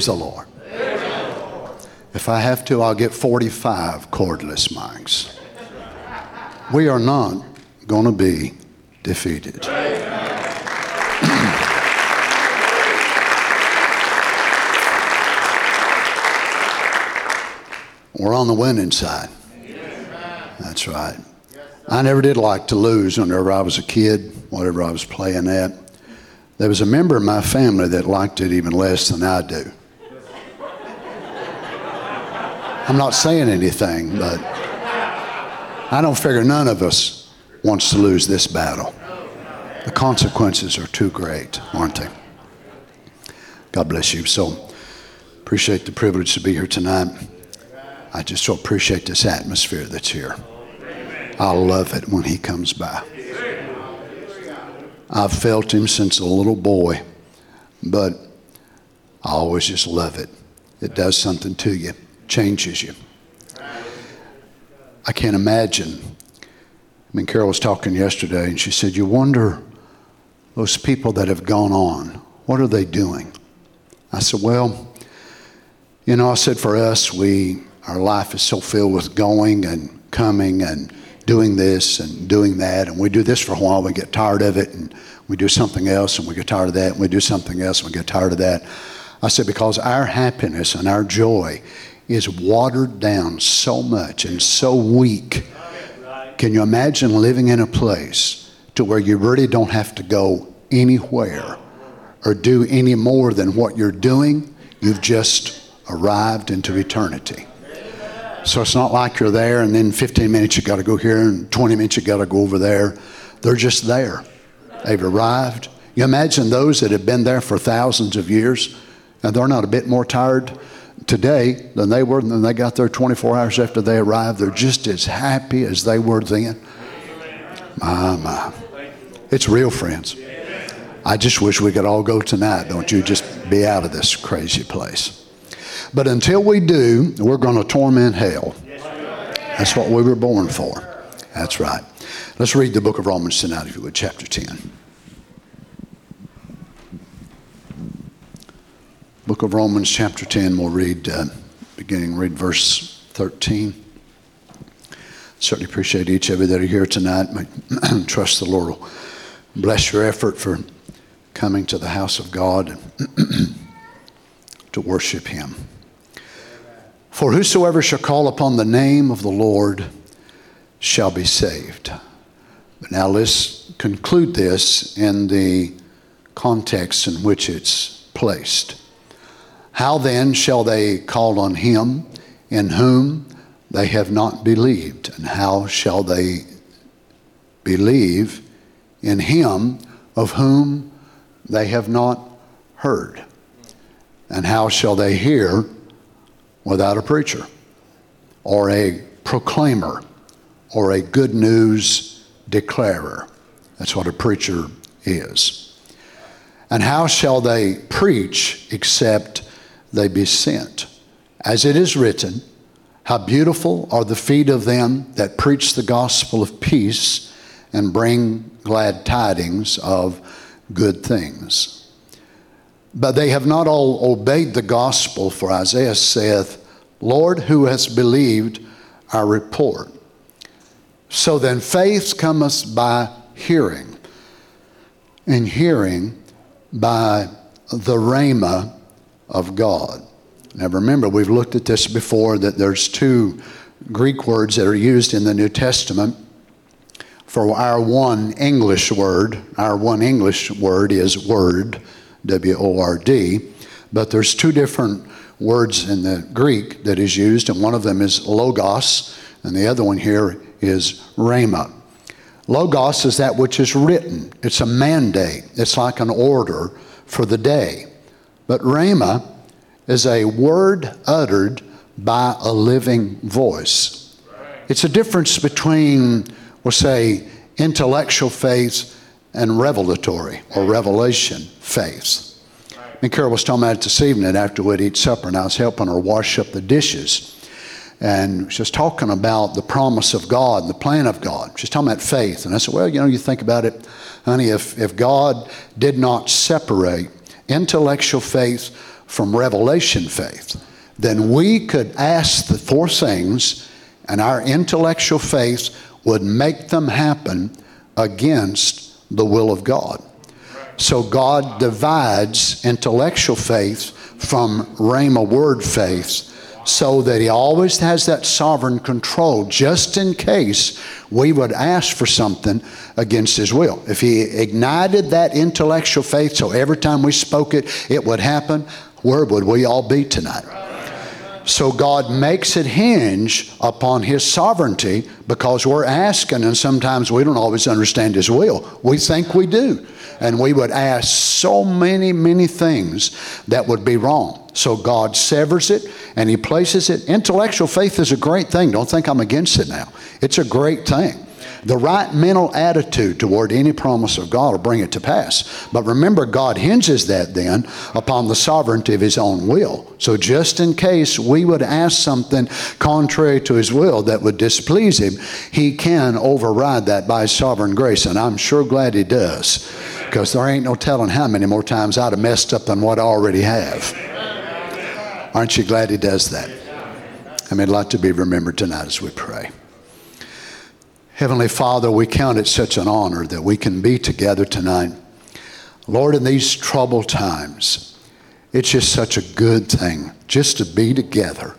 Praise the Lord. If I have to, I'll get 45 cordless mics. We are not going to be defeated. We're on the winning side. That's right. I never did like to lose whenever I was a kid, whatever I was playing at. There was a member of my family that liked it even less than I do. I'm not saying anything, but I don't figure none of us wants to lose this battle. The consequences are too great, aren't they? God bless you. So appreciate the privilege to be here tonight. I just so appreciate this atmosphere that's here. I love it when he comes by. I've felt him since a little boy, but I always just love it. It does something to you, changes you. I can't imagine. I mean, Carol was talking yesterday, and she said, You wonder those people that have gone on, what are they doing? I said, Well, you know, I said, for us, we our life is so filled with going and coming and doing this and doing that. And we do this for a while, we get tired of it, and we do something else, and we get tired of that, and we do something else, and we get tired of that. I said, because our happiness and our joy is watered down so much and so weak. Can you imagine living in a place to where you really don't have to go anywhere or do any more than what you're doing? You've just arrived into eternity. So it's not like you're there and then 15 minutes you got to go here and 20 minutes you got to go over there. They're just there. They've arrived. You imagine those that have been there for thousands of years and they're not a bit more tired today than they were when they got there 24 hours after they arrived. They're just as happy as they were then. My, my. It's real, friends. I just wish we could all go tonight, don't you? Just be out of this crazy place. But until we do, we're going to torment hell. That's what we were born for. That's right. Let's read the book of Romans tonight, if you would, chapter 10. Book of Romans, chapter 10, we'll read, uh, beginning, read verse 13. Certainly appreciate each of you that are here tonight. I trust the Lord will bless your effort for coming to the house of God to worship Him. For whosoever shall call upon the name of the Lord shall be saved. But now let's conclude this in the context in which it's placed. How then shall they call on him in whom they have not believed? And how shall they believe in him of whom they have not heard? And how shall they hear without a preacher or a proclaimer or a good news declarer? That's what a preacher is. And how shall they preach except they be sent? As it is written, how beautiful are the feet of them that preach the gospel of peace and bring glad tidings of good things. But they have not all obeyed the gospel, for Isaiah saith, Lord, who has believed our report? So then faith cometh by hearing, and hearing by the rhema of God. Now remember, we've looked at this before that there's two Greek words that are used in the New Testament for our one English word. Our one English word is word W O R D. But there's two different words in the Greek that is used, and one of them is logos, and the other one here is rhema. Logos is that which is written, it's a mandate, it's like an order for the day. But rhema is a word uttered by a living voice. It's a difference between, we'll say, intellectual faith and revelatory or revelation faith. And Carol was talking about it this evening after we'd eat supper, and I was helping her wash up the dishes. and she's talking about the promise of God and the plan of God. She's talking about faith. And I said, Well, you know, you think about it, honey, if, if God did not separate intellectual faith from revelation faith, then we could ask the four things, and our intellectual faith would make them happen against the will of God. So God divides intellectual faith from Rhema word faith so that he always has that sovereign control just in case we would ask for something against his will. If he ignited that intellectual faith so every time we spoke it, it would happen, where would we all be tonight? So God makes it hinge upon His sovereignty because we're asking, and sometimes we don't always understand His will. We think we do. And we would ask so many, many things that would be wrong. So God severs it and He places it. Intellectual faith is a great thing. Don't think I'm against it now. It's a great thing. The right mental attitude toward any promise of God will bring it to pass. But remember, God hinges that then upon the sovereignty of His own will. So just in case we would ask something contrary to His will that would displease Him, He can override that by sovereign grace. And I'm sure glad He does. Because there ain't no telling how many more times I'd have messed up than what I already have. Aren't you glad He does that? I mean, a lot to be remembered tonight as we pray. Heavenly Father, we count it such an honor that we can be together tonight. Lord, in these troubled times, it's just such a good thing just to be together.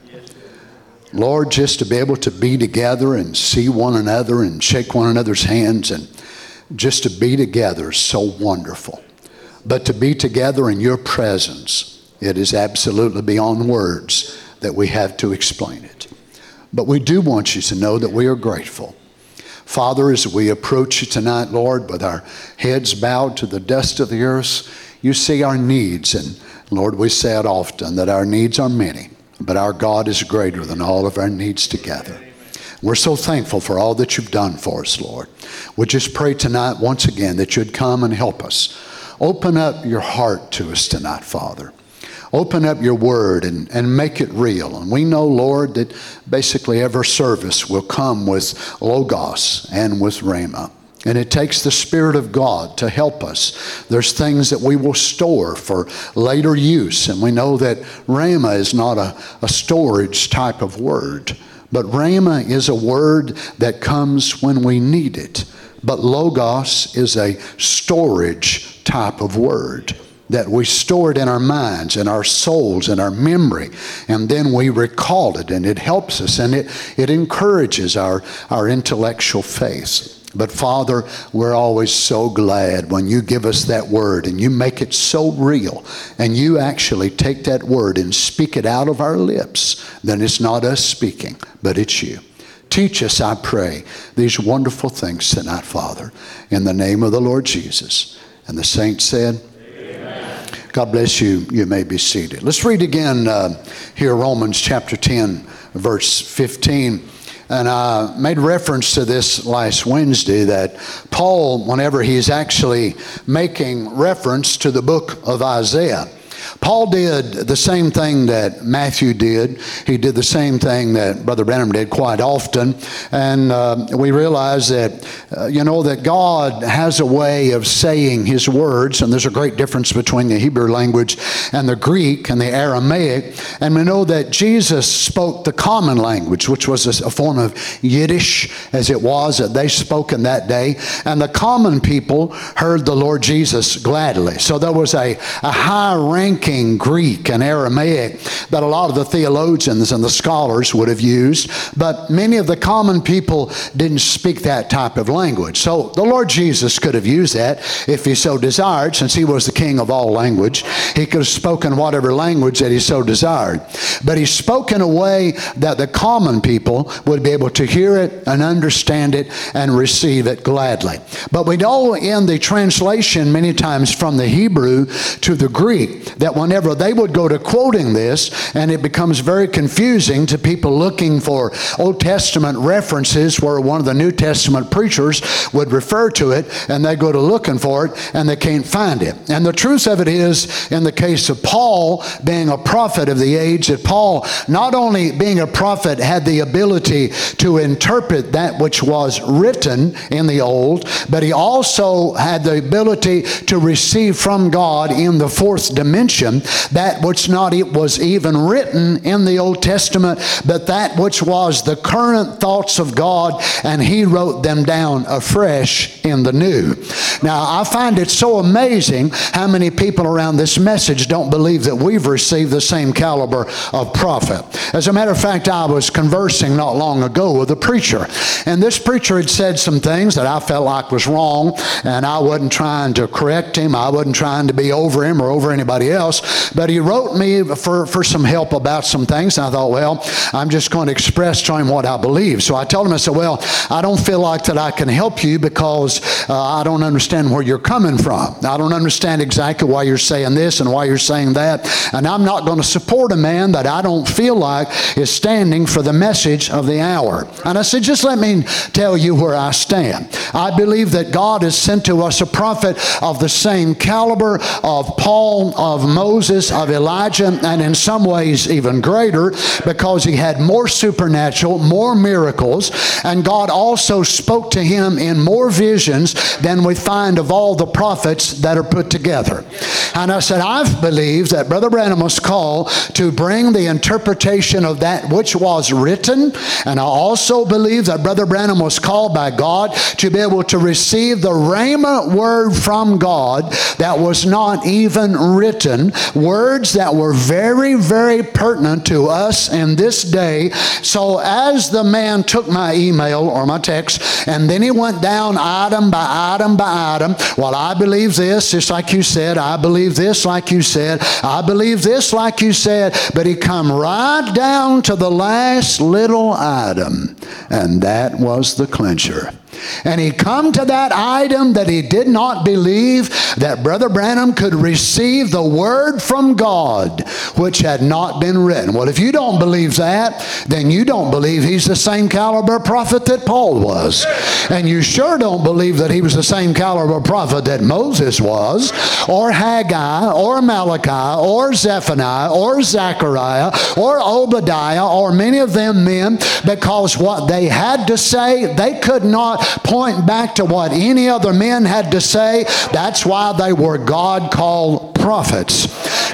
Lord, just to be able to be together and see one another and shake one another's hands and just to be together is so wonderful. But to be together in your presence, it is absolutely beyond words that we have to explain it. But we do want you to know that we are grateful. Father, as we approach you tonight, Lord, with our heads bowed to the dust of the earth, you see our needs. And Lord, we say it often that our needs are many, but our God is greater than all of our needs together. We're so thankful for all that you've done for us, Lord. We just pray tonight once again that you'd come and help us. Open up your heart to us tonight, Father. Open up your word and, and make it real. And we know, Lord, that basically every service will come with Logos and with Rhema. And it takes the Spirit of God to help us. There's things that we will store for later use. And we know that Rhema is not a, a storage type of word, but Rhema is a word that comes when we need it. But Logos is a storage type of word that we store it in our minds and our souls and our memory and then we recall it and it helps us and it, it encourages our, our intellectual faith. But father we're always so glad when you give us that word and you make it so real and you actually take that word and speak it out of our lips then it's not us speaking but it's you. Teach us, I pray, these wonderful things tonight, Father, in the name of the Lord Jesus. And the saint said, God bless you. You may be seated. Let's read again uh, here Romans chapter 10, verse 15. And I made reference to this last Wednesday that Paul, whenever he's actually making reference to the book of Isaiah, Paul did the same thing that Matthew did. He did the same thing that Brother Branham did quite often. And uh, we realize that, uh, you know, that God has a way of saying his words, and there's a great difference between the Hebrew language and the Greek and the Aramaic. And we know that Jesus spoke the common language, which was a form of Yiddish, as it was that they spoke in that day. And the common people heard the Lord Jesus gladly. So there was a, a high rank thinking Greek and Aramaic that a lot of the theologians and the scholars would have used, but many of the common people didn't speak that type of language. So the Lord Jesus could have used that if he so desired, since he was the king of all language. He could have spoken whatever language that he so desired. But he spoke in a way that the common people would be able to hear it and understand it and receive it gladly. But we know in the translation many times from the Hebrew to the Greek that that whenever they would go to quoting this, and it becomes very confusing to people looking for Old Testament references where one of the New Testament preachers would refer to it, and they go to looking for it and they can't find it. And the truth of it is, in the case of Paul being a prophet of the age, that Paul, not only being a prophet, had the ability to interpret that which was written in the Old, but he also had the ability to receive from God in the fourth dimension that which not it was even written in the Old Testament, but that which was the current thoughts of God, and he wrote them down afresh in the new. Now, I find it so amazing how many people around this message don't believe that we've received the same caliber of prophet. As a matter of fact, I was conversing not long ago with a preacher, and this preacher had said some things that I felt like was wrong, and I wasn't trying to correct him. I wasn't trying to be over him or over anybody else, but he wrote me for, for some help about some things, and I thought, well, I'm just going to express to him what I believe. So I told him, I said, well, I don't feel like that I can help you because uh, I don't understand where you're coming from. I don't understand exactly why you're saying this and why you're saying that, and I'm not going to support a man that I don't feel like is standing for the message of the hour. And I said, just let me tell you where I stand. I believe that God has sent to us a prophet of the same caliber of Paul, of Moses, of Elijah, and in some ways even greater because he had more supernatural, more miracles, and God also spoke to him in more visions than we find of all the prophets that are put together. And I said, I believe that Brother Branham was called to bring the interpretation of that which was written, and I also believe that Brother Branham was called by God to be able to receive the rhema word from God that was not even written, words that were very, very pertinent to us in this day. So as the man took my email or my text, and then he went down item by item by item, well, I believe this, just like you said, I believe this, like you said, I believe this, like you said, but he come right down to the last little item, and that was the clincher. And he come to that item that he did not believe that Brother Branham could receive the word from God which had not been written. Well, if you don't believe that, then you don't believe he's the same caliber prophet that Paul was. And you sure don't believe that he was the same caliber prophet that Moses was, or Haggai, or Malachi, or Zephaniah, or Zechariah, or Obadiah, or many of them men, because what they had to say, they could not point back to what any other men had to say. That's why they were God called prophets.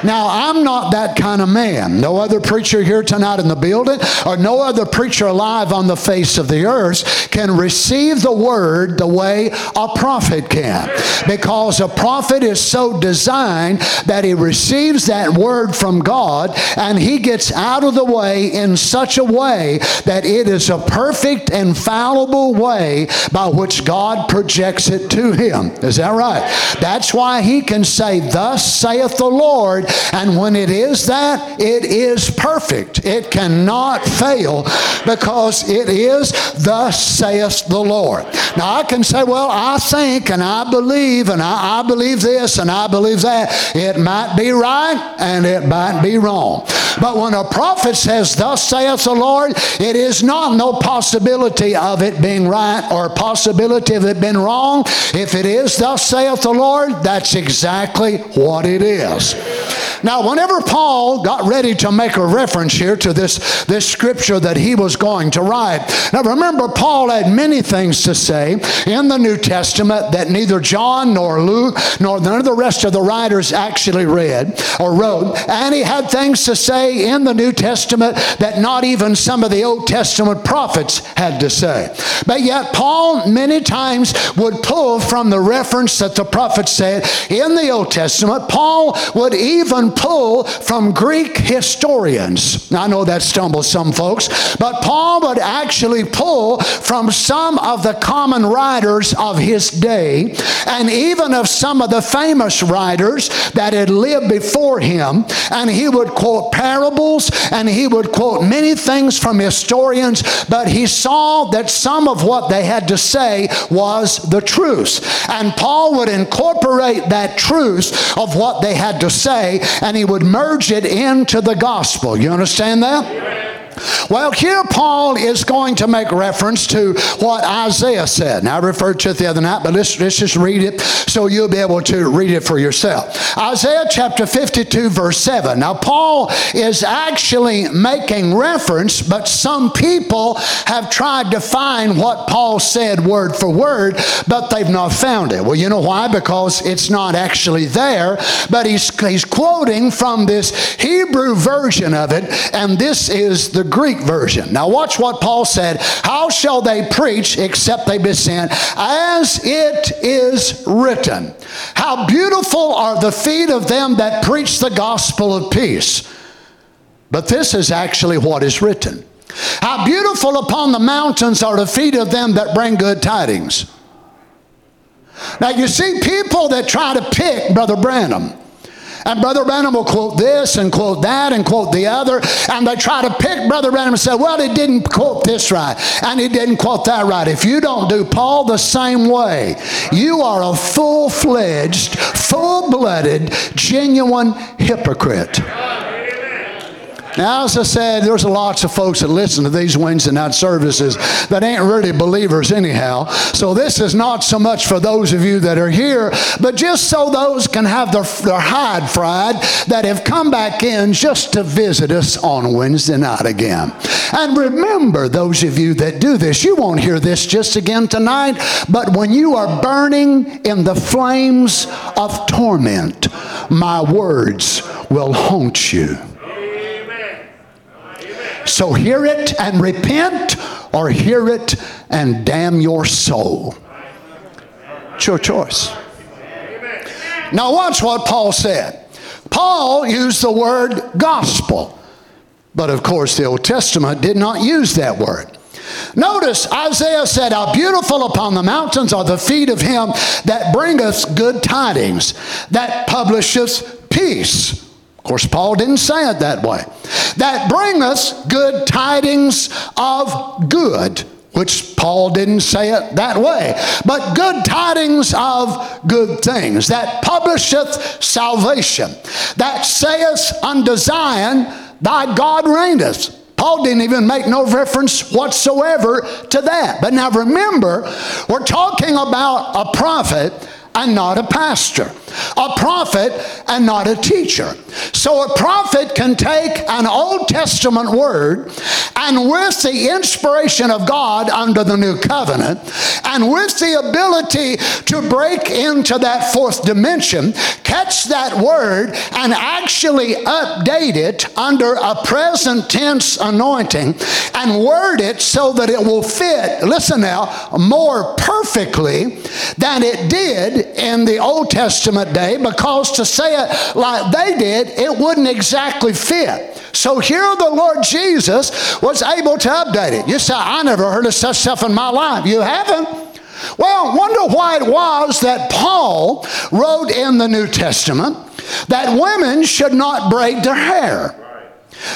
Now, I'm not that kind of man. No other preacher here tonight in the building or no other preacher alive on the face of the earth can receive the word the way a prophet can. Because a prophet is so designed that he receives that word from God and he gets out of the way in such a way that it is a perfect, infallible way by which God projects it to him. Is that right? That's why he can say, Thus saith the Lord. And when it is that, it is perfect. It cannot fail because it is, Thus saith the Lord. Now I can say, Well, I think and I believe and I, I believe this and I believe that. It might be right and it might be wrong. But when a prophet says, Thus saith the Lord, it is not no possibility of it being right or possibility of it being wrong. If it is, Thus saith the Lord, that's exactly what it is. Now, whenever Paul got ready to make a reference here to this, this scripture that he was going to write, now remember, Paul had many things to say in the New Testament that neither John nor Luke nor none of the rest of the writers actually read or wrote. And he had things to say in the New Testament that not even some of the Old Testament prophets had to say. But yet, Paul many times would pull from the reference that the prophet said in the Old Testament. Paul would even pull from Greek historians. I know that stumbles some folks, but Paul would actually pull from some of the common writers of his day and even of some of the famous writers that had lived before him. And he would quote parables and he would quote many things from historians, but he saw that some of what they had to say was the truth. And Paul would incorporate that truth of what they had to say and he would merge it into the gospel. You understand that? Well, here Paul is going to make reference to what Isaiah said. Now, I referred to it the other night, but let's, let's just read it so you'll be able to read it for yourself. Isaiah chapter 52, verse 7. Now, Paul is actually making reference, but some people have tried to find what Paul said word for word, but they've not found it. Well, you know why? Because it's not actually there, but he's, he's quoting from this Hebrew version of it, and this is the Greek version. Now, watch what Paul said. How shall they preach except they be sent? As it is written. How beautiful are the feet of them that preach the gospel of peace. But this is actually what is written. How beautiful upon the mountains are the feet of them that bring good tidings. Now, you see people that try to pick Brother Branham. And Brother Branham will quote this and quote that and quote the other. And they try to pick Brother Branham and say, well, he didn't quote this right and he didn't quote that right. If you don't do Paul the same way, you are a full fledged, full blooded, genuine hypocrite. Now, as I said, there's lots of folks that listen to these Wednesday night services that ain't really believers anyhow. So this is not so much for those of you that are here, but just so those can have their, their hide fried that have come back in just to visit us on Wednesday night again. And remember, those of you that do this, you won't hear this just again tonight, but when you are burning in the flames of torment, my words will haunt you. So hear it and repent, or hear it and damn your soul. It's your choice. Now, watch what Paul said. Paul used the word gospel, but of course, the Old Testament did not use that word. Notice Isaiah said, How beautiful upon the mountains are the feet of him that bringeth good tidings, that publisheth peace course, Paul didn't say it that way. That bring us good tidings of good, which Paul didn't say it that way, but good tidings of good things, that publisheth salvation, that saith unto Zion, Thy God reigneth. Paul didn't even make no reference whatsoever to that. But now remember, we're talking about a prophet and not a pastor a prophet and not a teacher. So a prophet can take an Old Testament word and with the inspiration of God under the new covenant and with the ability to break into that fourth dimension, catch that word and actually update it under a present tense anointing and word it so that it will fit, listen now, more perfectly than it did in the Old Testament day because to say it like they did, it wouldn't exactly fit. So here the Lord Jesus was able to update it. You say, I never heard of such stuff in my life. You haven't? Well, wonder why it was that Paul wrote in the New Testament that women should not braid their hair.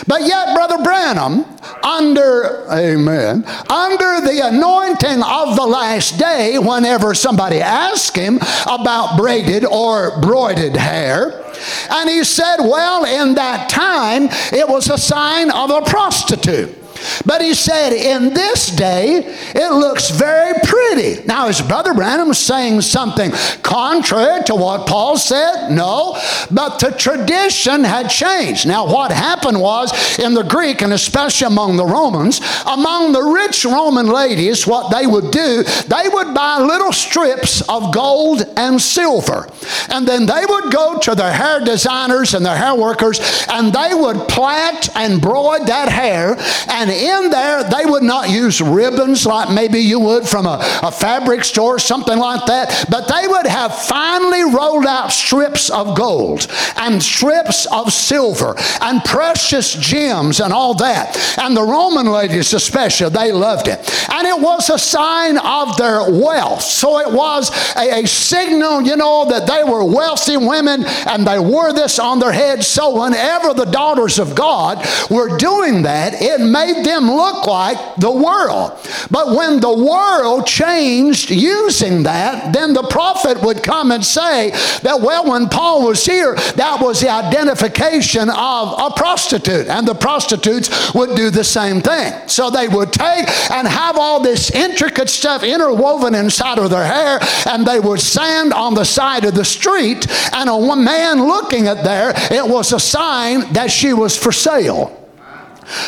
But yet, Brother Branham, under, amen, under the anointing of the last day, whenever somebody asked him about braided or broided hair, and he said, well, in that time, it was a sign of a prostitute. But he said, in this day, it looks very pretty. Now, is Brother Branham saying something contrary to what Paul said? No, but the tradition had changed. Now, what happened was in the Greek, and especially among the Romans, among the rich Roman ladies, what they would do, they would buy little strips of gold and silver. And then they would go to their hair designers and their hair workers, and they would plait and broid that hair and in there, they would not use ribbons like maybe you would from a, a fabric store, something like that, but they would have finely rolled out strips of gold and strips of silver and precious gems and all that. And the Roman ladies, especially, they loved it. And it was a sign of their wealth. So it was a, a signal, you know, that they were wealthy women and they wore this on their heads. So whenever the daughters of God were doing that, it made them look like the world. But when the world changed using that, then the prophet would come and say that, well, when Paul was here, that was the identification of a prostitute. And the prostitutes would do the same thing. So they would take and have all this intricate stuff interwoven inside of their hair, and they would stand on the side of the street, and a man looking at there, it was a sign that she was for sale.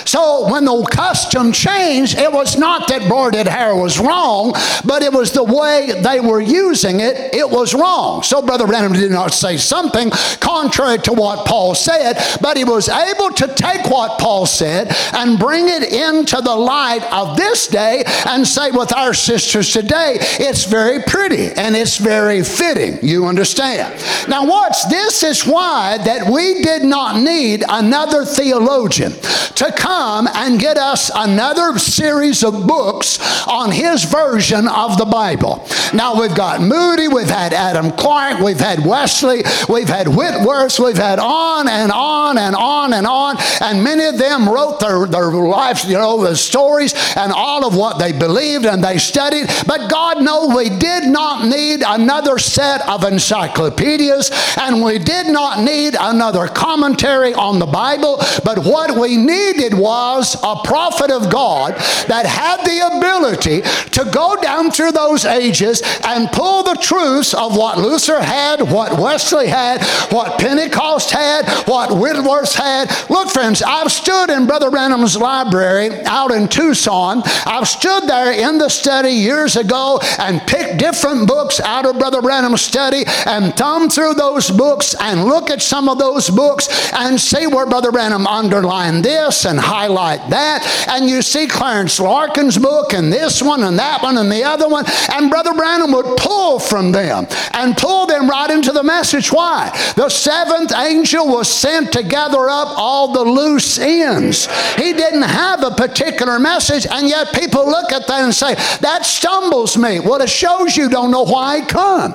So when the custom changed, it was not that braided hair was wrong, but it was the way they were using it, it was wrong. So Brother Branham did not say something contrary to what Paul said, but he was able to take what Paul said and bring it into the light of this day and say with our sisters today, it's very pretty and it's very fitting. You understand? Now watch, this is why that we did not need another theologian to come and get us another series of books on his version of the Bible. Now we've got Moody, we've had Adam Clarke, we've had Wesley, we've had Whitworth, we've had on and on and on and on, and many of them wrote their, their lives, you know, the stories and all of what they believed and they studied. But God knows we did not need another set of encyclopedias and we did not need another commentary on the Bible, but what we needed needed was a prophet of God that had the ability to go down through those ages and pull the truths of what Luther had, what Wesley had, what Pentecost had, what Whitworth had. Look, friends, I've stood in Brother Branham's library out in Tucson. I've stood there in the study years ago and picked different books out of Brother Branham's study and thumb through those books and look at some of those books and see where Brother Branham underlined this and highlight that. And you see Clarence Larkin's book and this one and that one and the other one. And Brother Branham would pull from them and pull them right into the message. Why? The seventh angel was sent to gather up all the loose ends. He didn't have a particular message, and yet people look at that and say, That stumbles me. Well, it shows you don't know why he come.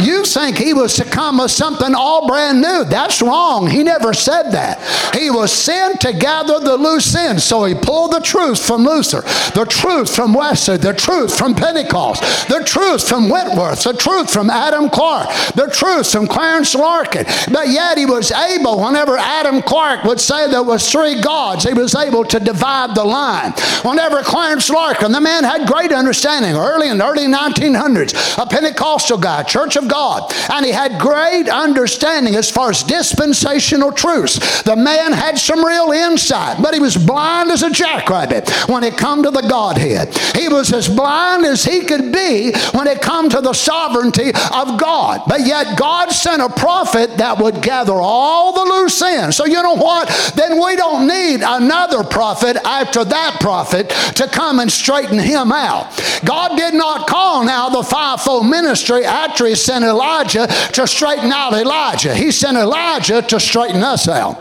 You think he was to come with something all brand new. That's wrong. He never said that. He was sent to gather the loose ends. So he pulled the truth from Luther, the truth from Wesley, the truth from Pentecost, the truth from Whitworth, the truth from Adam Clarke, the truth from Clarence Larkin. But yet he was able, whenever Adam Clarke would say there was three gods, he was able to divide the line. Whenever Clarence Larkin, the man had great understanding, early in the early 1900s, a Pentecostal guy, Church of God, and he had great understanding as far as dispensational truths. The man had some real insight, but he was blind as a jackrabbit when it come to the Godhead. He was as blind as he could be when it come to the sovereignty of God. But yet God sent a prophet that would gather all the loose ends. So you know what? Then we don't need another prophet after that prophet to come and straighten him out. God did not call now the fivefold ministry after he sent Elijah to straighten out Elijah. He sent Elijah to straighten us out.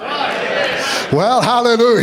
Well, hallelujah.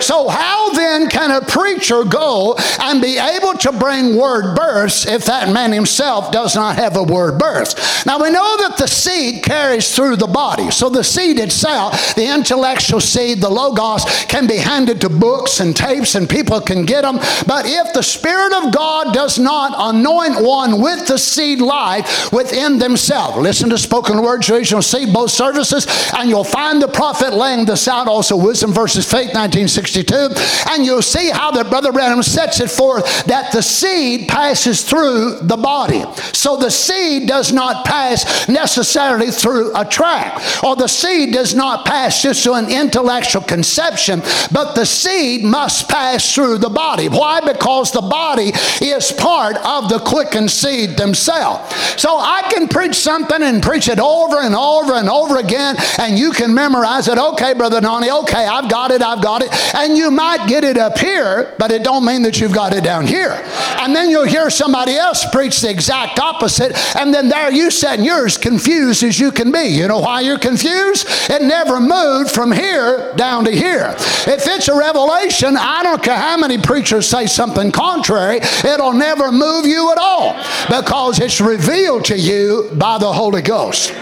So, how then can a preacher go and be able to bring word births if that man himself does not have a word birth? Now, we know that the seed carries through the body. So, the seed itself, the intellectual seed, the logos, can be handed to books and tapes and people can get them. But if the Spirit of God does not anoint one with the seed life within themselves, listen to spoken word, you'll see both services, and you'll find the prophet laying this out also Wisdom versus Faith, 1962. And you'll see how that Brother Branham sets it forth that the seed passes through the body. So the seed does not pass necessarily through a tract, or the seed does not pass just to an intellectual conception, but the seed must pass through the body. Why? Because the body is part of the quickened seed themselves. So I can preach something and preach it over and over and over again, and you can memorize it. Okay, Brother okay okay, I've got it, I've got it. And you might get it up here, but it don't mean that you've got it down here. And then you'll hear somebody else preach the exact opposite, and then there you sit and you're as confused as you can be. You know why you're confused? It never moved from here down to here. If it's a revelation, I don't care how many preachers say something contrary, it'll never move you at all because it's revealed to you by the Holy Ghost.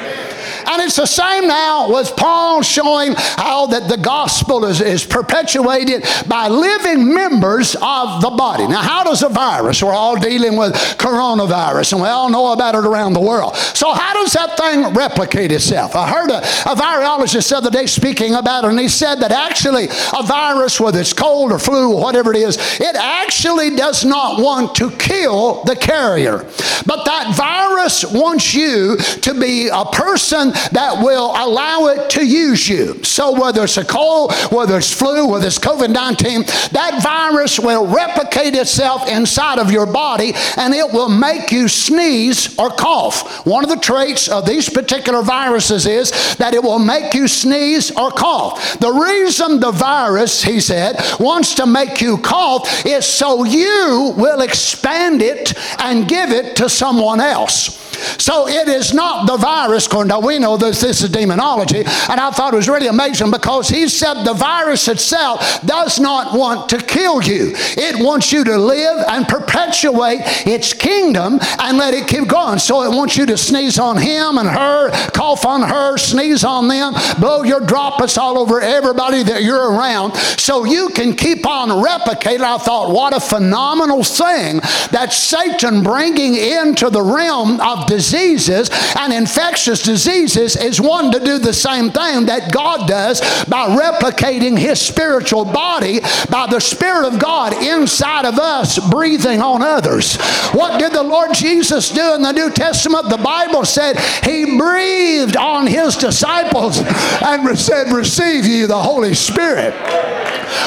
And it's the same now with Paul showing how that the gospel is, is perpetuated by living members of the body. Now, how does a virus? We're all dealing with coronavirus, and we all know about it around the world. So, how does that thing replicate itself? I heard a, a virologist the other day speaking about it, and he said that actually a virus, whether it's cold or flu or whatever it is, it actually does not want to kill the carrier. But that virus wants you to be a person that will allow it to use you. So, whether it's a cold, whether it's flu, whether it's COVID 19, that virus will replicate itself inside of your body and it will make you sneeze or cough. One of the traits of these particular viruses is that it will make you sneeze or cough. The reason the virus, he said, wants to make you cough is so you will expand it and give it to someone else. So it is not the virus, now we know this, this is demonology, and I thought it was really amazing because he said the virus itself does not want to kill you. It wants you to live and perpetuate its kingdom and let it keep going. So it wants you to sneeze on him and her, cough on her, sneeze on them, blow your droplets all over everybody that you're around so you can keep on replicating. I thought, what a phenomenal thing that Satan bringing into the realm of diseases and infectious diseases is one to do the same thing that God does by replicating his spiritual body by the Spirit of God inside of us, breathing on others. What did the Lord Jesus do in the New Testament? The Bible said he breathed on his disciples and said, Receive ye the Holy Spirit.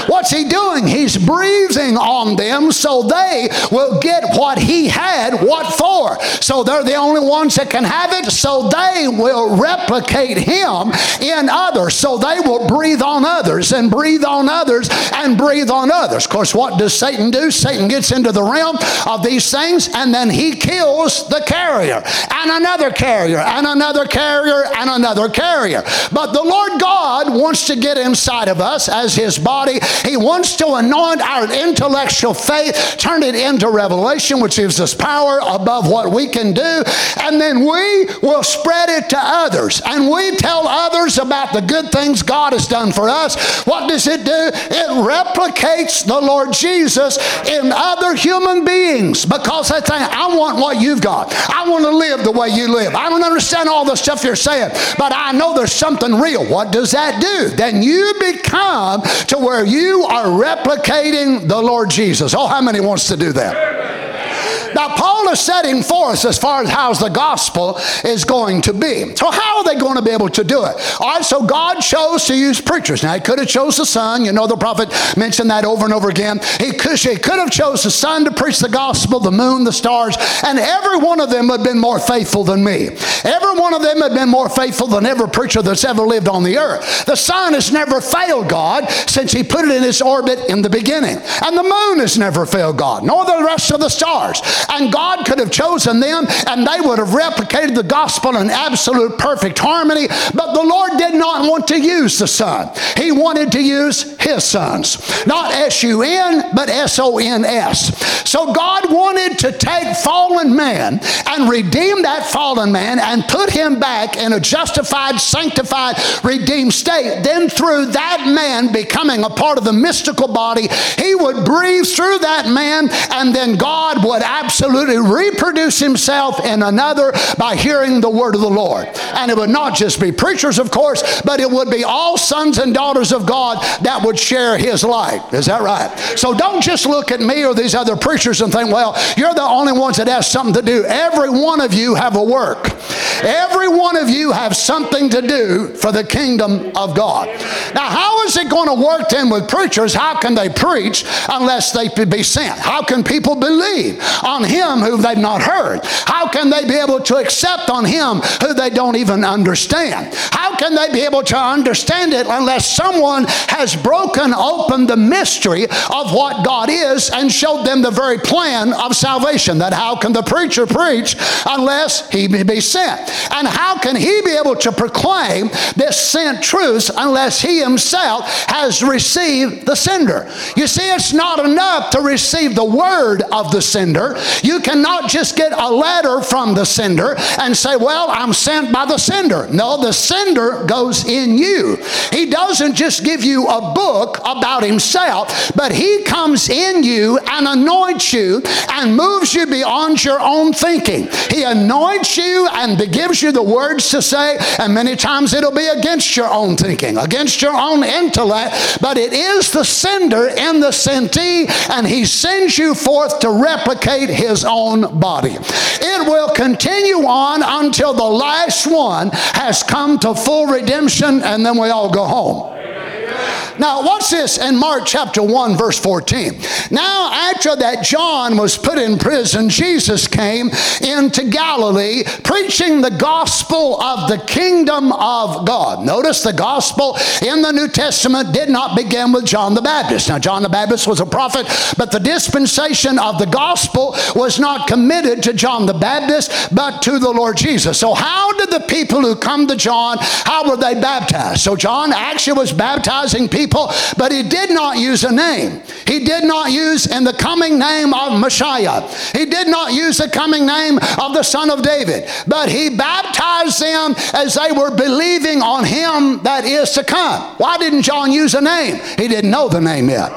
What's he doing? He's breathing on them so they will get what he had. What for? So they're the only ones that can have it, so they will replicate him in others. So they will breathe on others and breathe on others and breathe on others. Of course, what does Satan do? Satan gets into the realm of these things and then he kills the carrier and another carrier and another carrier and another carrier. But the Lord God wants to get inside of us as his body he wants to anoint our intellectual faith, turn it into revelation, which gives us power above what we can do, and then we will spread it to others. And we tell others about the good things God has done for us. What does it do? It replicates the Lord Jesus in other human beings because they think, I want what you've got. I want to live the way you live. I don't understand all the stuff you're saying, but I know there's something real. What does that do? Then you become to where you are replicating the Lord Jesus. Oh, how many wants to do that? Now, Paul is setting forth as far as how the gospel is going to be. So, how are they going to be able to do it? All right, so God chose to use preachers. Now, He could have chose the Son. You know, the prophet mentioned that over and over again. He could, he could have chose the sun to preach the gospel, the moon, the stars, and every one of them had been more faithful than me. Every one of them had been more faithful than every preacher that's ever lived on the earth. The sun has never failed God since He put it in its orbit in the beginning. And the moon has never failed God, nor the rest of the stars. And God could have chosen them and they would have replicated the gospel in absolute perfect harmony. But the Lord did not want to use the Son, He wanted to use His sons. Not S U N, but S O N S. So God wanted to take fallen man and redeem that fallen man and put him back in a justified, sanctified, redeemed state. Then, through that man becoming a part of the mystical body, He would breathe through that man, and then God would absolutely absolutely reproduce himself in another by hearing the word of the Lord. And it would not just be preachers, of course, but it would be all sons and daughters of God that would share his light. Is that right? So don't just look at me or these other preachers and think, well, you're the only ones that have something to do. Every one of you have a work. Every one of you have something to do for the kingdom of God. Now, how is it going to work then with preachers? How can they preach unless they be sent? How can people believe on him who they've not heard? How can they be able to accept on him who they don't even understand? How can they be able to understand it unless someone has broken open the mystery of what God is and showed them the very plan of salvation? That how can the preacher preach unless he be sent? And how can he be able to proclaim this sent truth unless he himself has received the sender? You see, it's not enough to receive the word of the sender You cannot just get a letter from the sender and say, Well, I'm sent by the sender. No, the sender goes in you. He doesn't just give you a book about himself, but he comes in you and anoints you and moves you beyond your own thinking. He anoints you and gives you the words to say, and many times it'll be against your own thinking, against your own intellect, but it is the sender in the sentee, and he sends you forth to replicate his own body. It will continue on until the last one has come to full redemption, and then we all go home. Now, watch this in Mark chapter 1, verse 14. Now, after that John was put in prison, Jesus came into Galilee preaching the gospel of the kingdom of God. Notice the gospel in the New Testament did not begin with John the Baptist. Now, John the Baptist was a prophet, but the dispensation of the gospel was not committed to John the Baptist, but to the Lord Jesus. So, how did the people who come to John, how were they baptized? So, John actually was baptizing people but he did not use a name. He did not use in the coming name of Messiah. He did not use the coming name of the Son of David, but he baptized them as they were believing on him that is to come. Why didn't John use a name? He didn't know the name yet.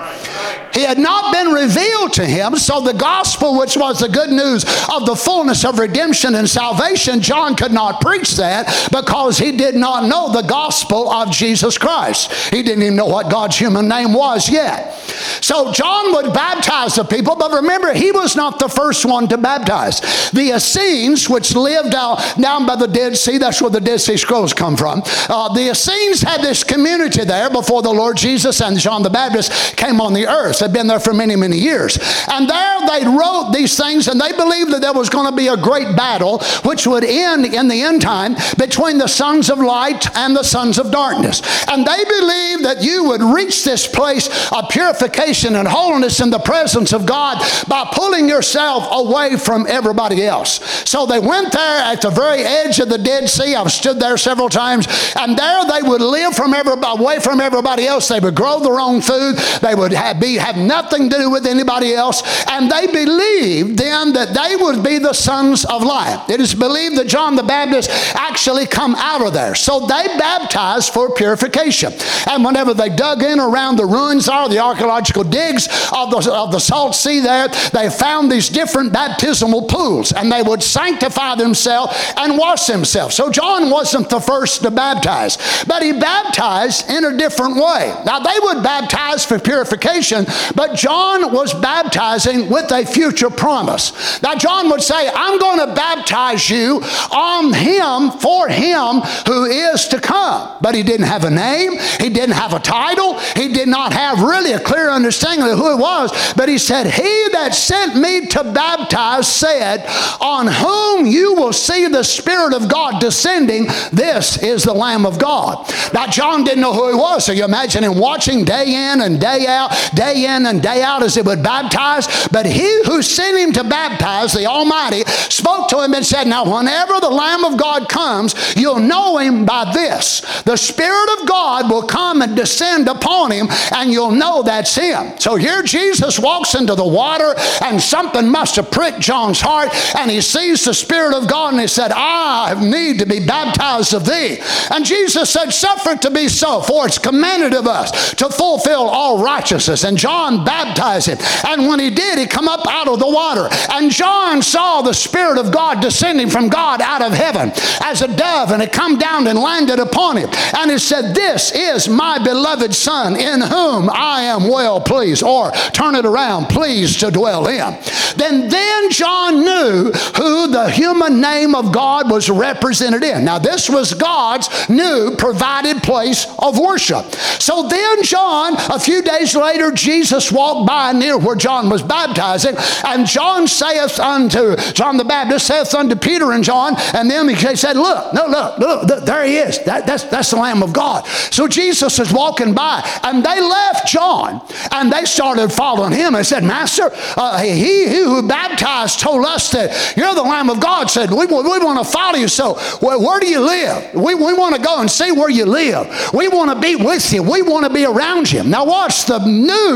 He had not been revealed to him, so the gospel, which was the good news of the fullness of redemption and salvation, John could not preach that because he did not know the gospel of Jesus Christ. He didn't even know what God's human name was yet. So John would baptize the people, but remember, he was not the first one to baptize. The Essenes, which lived down, down by the Dead Sea, that's where the Dead Sea Scrolls come from. Uh, the Essenes had this community there before the Lord Jesus and John the Baptist came on the earth. They'd been there for many, many years. And there they wrote these things, and they believed that there was going to be a great battle, which would end in the end time between the sons of light and the sons of darkness. And they believed that you would reach this place of purification and holiness in the presence of God by pulling yourself away from everybody else. So they went there at the very edge of the Dead Sea. I've stood there several times, and there they would live from everybody, away from everybody else. They would grow their own food. They would have, be, have nothing to do with anybody else. And they believed then that they would be the sons of light. It is believed that John the Baptist actually come out of there. So they baptized for purification. And whenever they dug in around the ruins or the archaeological digs of the, of the Salt Sea there, they found these different baptismal pools and they would sanctify themselves and wash themselves. So John wasn't the first to baptize, but he baptized in a different way. Now they would baptize for purification, but John was baptizing with a future promise. Now John would say, I'm going to baptize you on him, for him who is to come. But he didn't have a name, he didn't have a title, he did not have really a clear understanding of who it was, but he said, He that sent me to baptize said, On whom you will see the Spirit of God descending, this is the Lamb of God. Now, John didn't know who he was, so you imagine him watching day in and day out, day in and day out as he would baptize. But he who sent him to baptize, the Almighty, spoke to him and said, Now, whenever the Lamb of God comes, you'll know him by this. The Spirit of God will come and descend upon him, and you'll know that's him. So here Jesus walks into the water, and something must have pricked John's heart, and he sees the Spirit of God, and he said, I need to be baptized of thee. And Jesus said, Suffer it to be so, for it's commanded of us to fulfill all righteousness. And John baptized him. And when he did, he come up out of the water. And John saw the Spirit of God descending from God out of heaven as a dove, and it come down and landed upon him. And he said, This is my beloved Son, in whom I am well pleased. Or turn it around, pleased to dwell in. Then, then John knew who the human name of God was represented in. Now, this was God's new provided place of worship. So then, John, a few days later, Jesus walked by near where John was baptizing, and John saith unto John the Baptist, saith unto Peter and John, and then he said, Look, no, look, look, there he is. That, that's, that's the Lamb of God. So Jesus is walking by, and they left John and they started following him and said, Master, uh, he who baptized told us that you're the Lamb of God, said, We, we want to follow you. So, where, where do you live? We, we want to go and see where you live. We want to be with you. We want to be around you. Now, watch, the news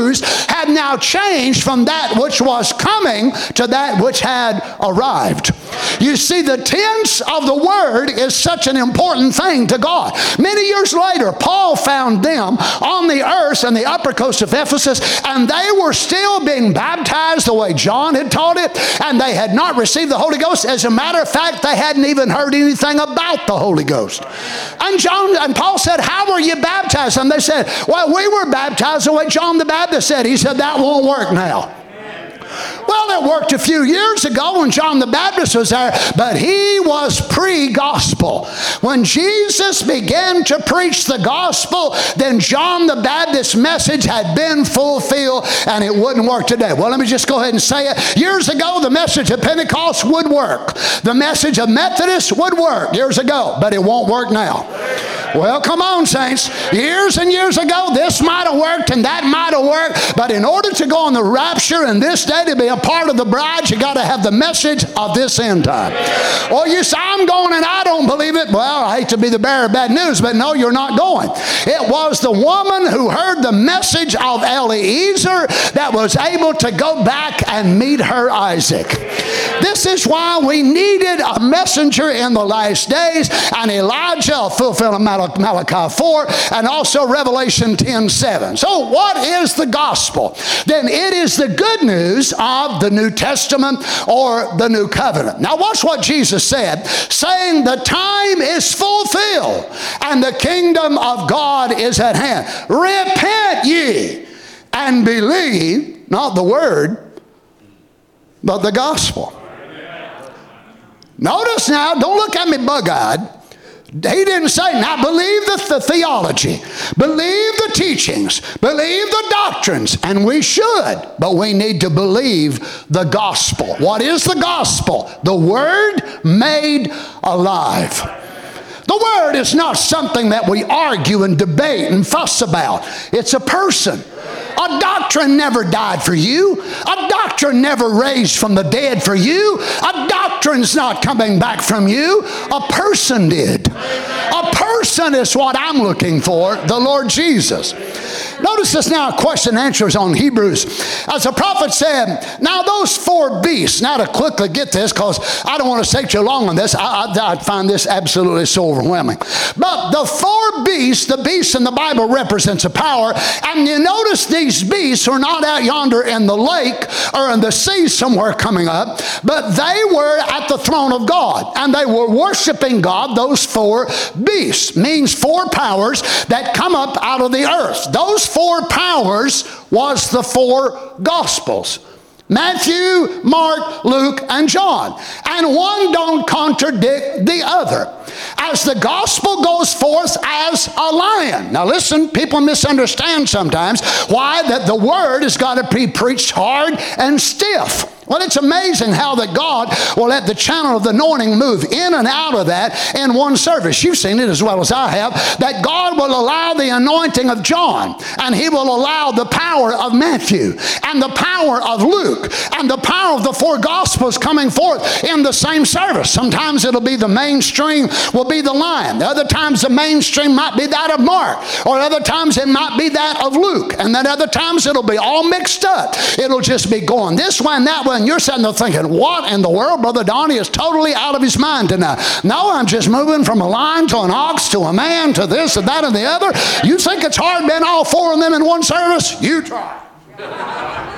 had now changed from that which was coming to that which had arrived. You see, the tense of the word is such an important thing to God. Many years later, Paul found them on the earth in the upper coast of Ephesus, and they were still being baptized the way John had taught it, and they had not received the Holy Ghost. As a matter of fact, they hadn't even heard anything about the Holy Ghost. And John and Paul said, How were you baptized? And they said, Well, we were baptized the way John the Baptist said. He said, That won't work now. Well, it worked a few years ago when John the Baptist was there, but he was pre gospel. When Jesus began to preach the gospel, then John the Baptist's message had been fulfilled and it wouldn't work today. Well, let me just go ahead and say it. Years ago, the message of Pentecost would work, the message of Methodist would work years ago, but it won't work now. Well, come on, saints. Years and years ago, this might have worked and that might have worked, but in order to go on the rapture in this day to be a part of the bride, you got to have the message of this end time. Well, you say, I'm going and I don't believe it. Well, I hate to be the bearer of bad news, but no, you're not going. It was the woman who heard the message of Eliezer that was able to go back and meet her Isaac. This is why we needed a messenger in the last days, and Elijah fulfilled Malachi 4 and also Revelation 10 7. So, what is the gospel? Then it is the good news of the New Testament or the New Covenant. Now, watch what Jesus said, saying, The time is fulfilled and the kingdom of God is at hand. Repent ye and believe, not the word, but the gospel. Notice now, don't look at me bug eyed. He didn't say, now believe the, the, theology, believe the teachings, believe the doctrines, and we should, but we need to believe the gospel. What is the gospel? The Word made alive. The Word is not something that we argue and debate and fuss about, it's a person. A doctrine never died for you. A doctrine never raised from the dead for you. A doctrine's not coming back from you. A person did. A person is what I'm looking for, the Lord Jesus. Notice this now, question answers on Hebrews. As the prophet said, now those four beasts, now to quickly get this, because I don't want to take too long on this, I, I, I find this absolutely so overwhelming. But the four beasts, the beasts in the Bible represents a power, and you notice these beasts are not out yonder in the lake or in the sea somewhere coming up, but they were at the throne of God, and they were worshiping God, those four beasts, means four powers that come up out of the earth. Those four powers was the four gospels. Matthew, Mark, Luke, and John. And one don't contradict the other. As the gospel goes forth as a lion. Now listen, people misunderstand sometimes why that the word has got to be preached hard and stiff. Well, it's amazing how that God will let the channel of the anointing move in and out of that in one service. You've seen it as well as I have. That God will allow the anointing of John, and He will allow the power of Matthew, and the power of Luke, and the power of the four Gospels coming forth in the same service. Sometimes it'll be the mainstream will be the lion. Other times the mainstream might be that of Mark, or other times it might be that of Luke, and then other times it'll be all mixed up. It'll just be going this way and that way and you're sitting there thinking, what in the world? Brother Donnie is totally out of his mind tonight. No, I'm just moving from a lion to an ox to a man to this and that and the other. You think it's hard being all four of them in one service? You try.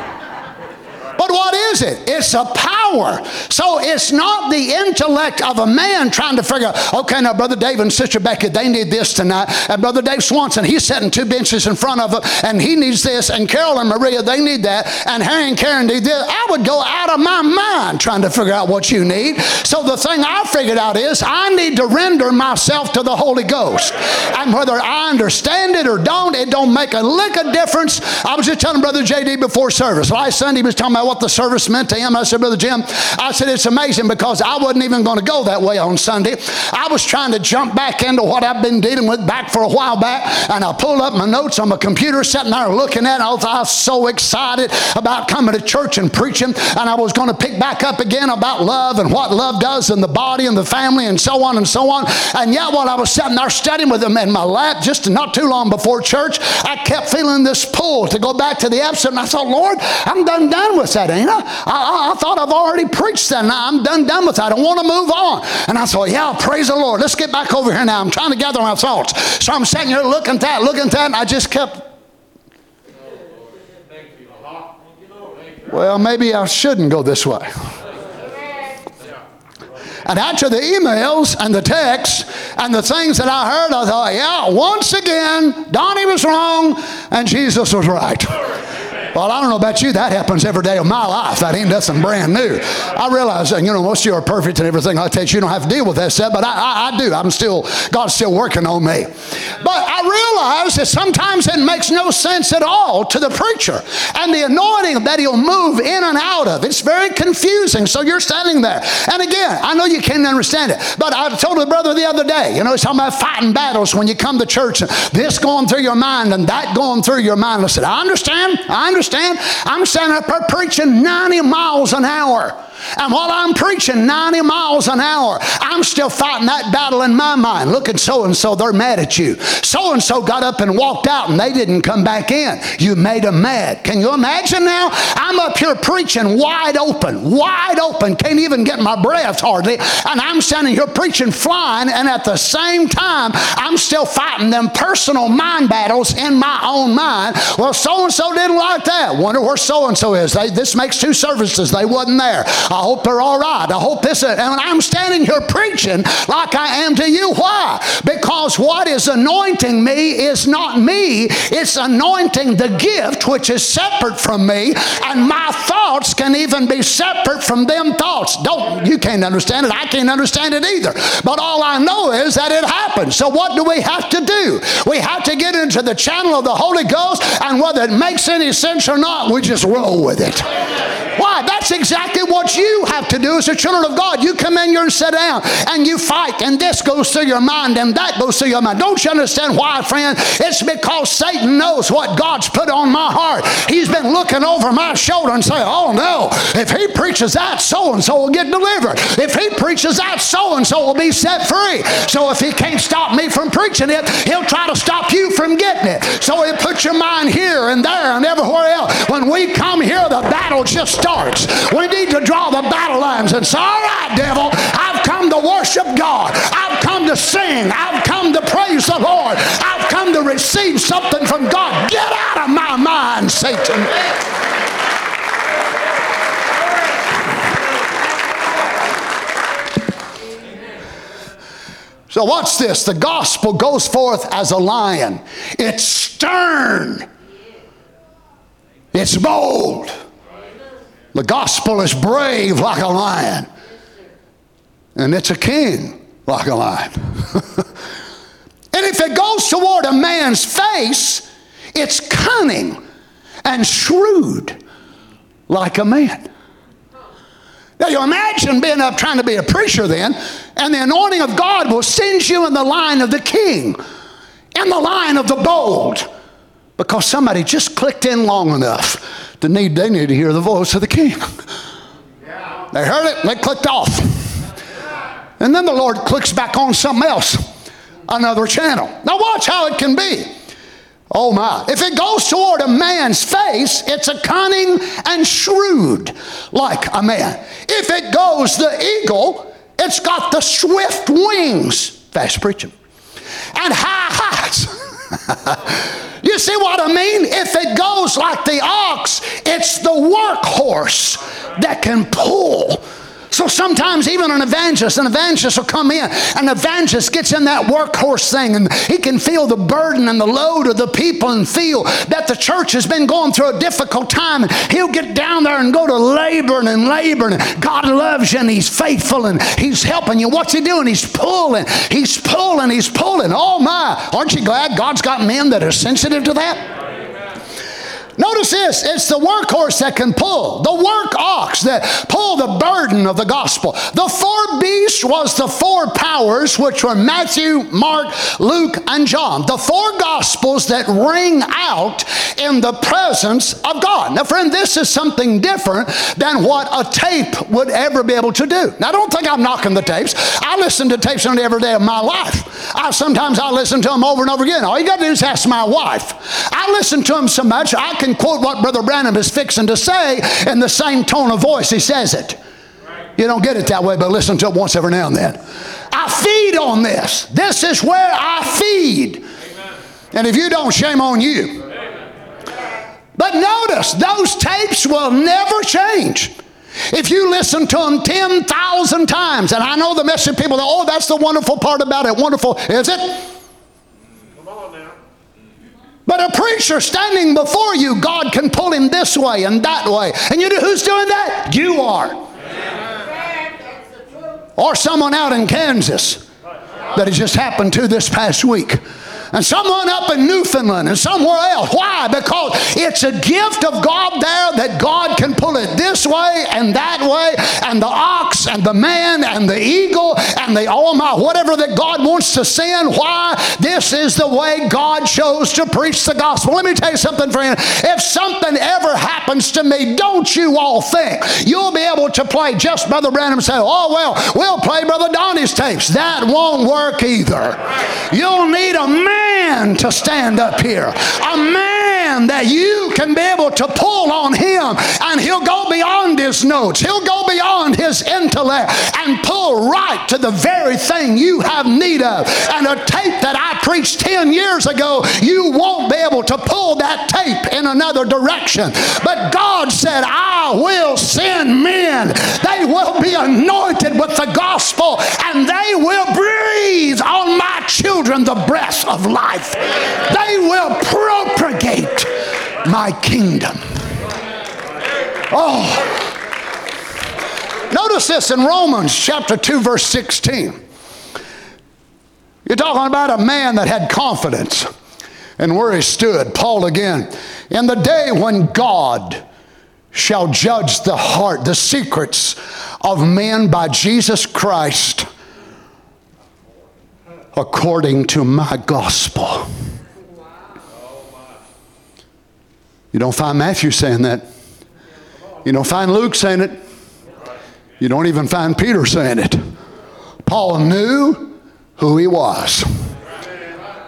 But what is it? It's a power. So it's not the intellect of a man trying to figure okay, now Brother Dave and Sister Becky, they need this tonight. And Brother Dave Swanson, he's sitting two benches in front of them and he needs this. And Carol and Maria, they need that. And Harry and Karen need this. I would go out of my mind trying to figure out what you need. So the thing I figured out is I need to render myself to the Holy Ghost. And whether I understand it or don't, it don't make a lick of difference. I was just telling Brother JD before service. Last Sunday he was talking about what the service meant to him. I said, Brother Jim, I said, it's amazing because I wasn't even going to go that way on Sunday. I was trying to jump back into what I've been dealing with back for a while back, and I pulled up my notes on my computer, sitting there looking at it. I was, so excited about coming to church and preaching, and I was going to pick back up again about love and what love does in the body and the family and so on and so on. And yet, while I was sitting there studying with them in my lap, just not too long before church, I kept feeling this pull to go back to the episode. And I thought, Lord, I'm done done with that, ain't I? I, I, I thought I've already preached that. Now I'm done done with that. I don't want to move on. And I thought, yeah, praise the Lord. Let's get back over here now. I'm trying to gather my thoughts. So I'm sitting here looking at that, looking at that, and I just kept Well, maybe I shouldn't go this way. And after the emails and the texts and the things that I heard, I thought, yeah, once again, Donnie was wrong and Jesus was right. Well, I don't know about you. That happens every day of my life. That ain't nothing brand new. I realize, and you know, most of you are perfect and everything like that. You don't have to deal with that stuff, but I, I, I do. I'm still, God's still working on me. But I realize that sometimes it makes no sense at all to the preacher and the anointing that he'll move in and out of. It's very confusing. So you're standing there. And again, I know you can't understand it, but I told a brother the other day, you know, he's talking about fighting battles when you come to church and this going through your mind and that going through your mind. I said, I understand. I understand understand? I'm standing up preaching 90 miles an hour. And while I'm preaching 90 miles an hour, I'm still fighting that battle in my mind. Look at so and so, they're mad at you. So and so got up and walked out and they didn't come back in. You made them mad. Can you imagine now? I'm up here preaching wide open, wide open, can't even get my breath hardly. And I'm standing here preaching flying, and at the same time, I'm still fighting them personal mind battles in my own mind. Well, so and so didn't like that. Wonder where so and so is. They, this makes two services. They wasn't there. I hope they're all right. I hope this. And I'm standing here preaching like I am to you. Why? Because what is anointing me is not me, it's anointing the gift which is separate from me, and my thoughts can even be separate from them thoughts. Don't you can't understand it. I can't understand it either. But all I know is that it happens. So what do we have to do? We have to get into the channel of the Holy Ghost, and whether it makes any sense or not, we just roll with it. That's exactly what you have to do as a children of God. You come in here and sit down and you fight, and this goes through your mind and that goes through your mind. Don't you understand why, friend? It's because Satan knows what God's put on my heart. He's been looking over my shoulder and saying, Oh no, if he preaches that, so and so will get delivered. If he preaches that, so and so will be set free. So if he can't stop me from preaching it, he'll try to stop you from getting it. So he puts your mind here and there and everywhere else. When we come here, the battle just starts. We need to draw the battle lines and say, All right, devil, I've come to worship God. I've come to sing. I've come to praise the Lord. I've come to receive something from God. Get out of my mind, Satan. So, watch this. The gospel goes forth as a lion. It's stern, it's bold, the gospel is brave like a lion, and it's a king like a lion. and if it goes toward a man's face, it's cunning and shrewd like a man. Now you imagine being up trying to be a preacher then, and the anointing of God will send you in the line of the king, in the line of the bold, because somebody just clicked in long enough the need they need to hear the voice of the king. Yeah. They heard it, they clicked off. And then the Lord clicks back on something else, another channel. Now watch how it can be. Oh my. If it goes toward a man's face, it's a cunning and shrewd like a man. If it goes the eagle, it's got the swift wings. Fast preaching. And high heights. You see what I mean? If it goes like the ox, it's the workhorse that can pull. So sometimes even an evangelist, an evangelist will come in, an evangelist gets in that workhorse thing and he can feel the burden and the load of the people and feel that the church has been going through a difficult time. And he'll get down there and go to laboring and laboring. God loves you and he's faithful and he's helping you. What's he doing? He's pulling, he's pulling, he's pulling. Oh my, aren't you glad God's got men that are sensitive to that? Notice this it's the workhorse that can pull, the work ox that pull the burden of the gospel. The four beasts was the four powers, which were Matthew, Mark, Luke, and John. The four gospels that ring out in the presence of God. Now, friend, this is something different than what a tape would ever be able to do. Now, don't think I'm knocking the tapes. I listen to tapes on every day of my life. I sometimes I listen to them over and over again. All you got to do is ask my wife. I listen to them so much I can quote what Brother Branham is fixing to say in the same tone of voice he says it. You don't get it that way, but listen to it once every now and then. I feed on this. This is where I feed. And if you don't, shame on you. But notice, those tapes will never change. If you listen to them 10,000 times, and I know the message people, oh, that's the wonderful part about it. Wonderful, is it? But a preacher standing before you, God can pull him this way and that way. And you know who's doing that? You are. Or someone out in Kansas that it just happened to this past week and someone up in Newfoundland and somewhere else. Why? Because it's a gift of God there that God can pull it this way and that way, and the ox and the man and the eagle and the oh my, whatever that God wants to send. Why? This is the way God chose to preach the gospel. Let me tell you something, friend. If something ever happens to me, don't you all think you'll be able to play just Brother Branham say, oh, well, we'll play Brother Donnie's tapes. That won't work either. You'll need a man man to stand up here. A man that you can be able to pull on him and he'll go beyond his notes. He'll go beyond his intellect and pull right to the very thing you have need of. And a tape that I preached 10 years ago, you won't be able to pull that tape in another direction. But God said, I will send men. They will be anointed with the gospel and they will breathe on my children the breath of life. They will propagate my kingdom. Oh. Notice this in Romans chapter 2, verse 16. You're talking about a man that had confidence and where he stood. Paul again. In the day when God shall judge the heart, the secrets of men by Jesus Christ according to my gospel. You don't find Matthew saying that. You don't find Luke saying it. You don't even find Peter saying it. Paul knew who he was.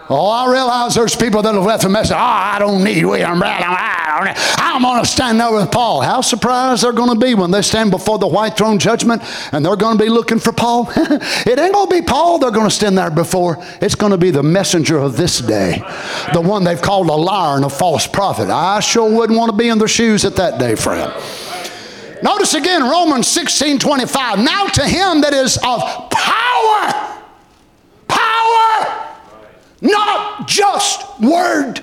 Oh, I realize there's people that have left a message. Oh, I don't need William Branham. I don't. need. I'm going to stand there with Paul. How surprised they're going to be when they stand before the white throne judgment and they're going to be looking for Paul. it ain't going to be Paul they're going to stand there before. It's going to be the messenger of this day, the one they've called a liar and a false prophet. I sure wouldn't want to be in their shoes at that day, friend. Notice again Romans 16 25. Now to him that is of power not just word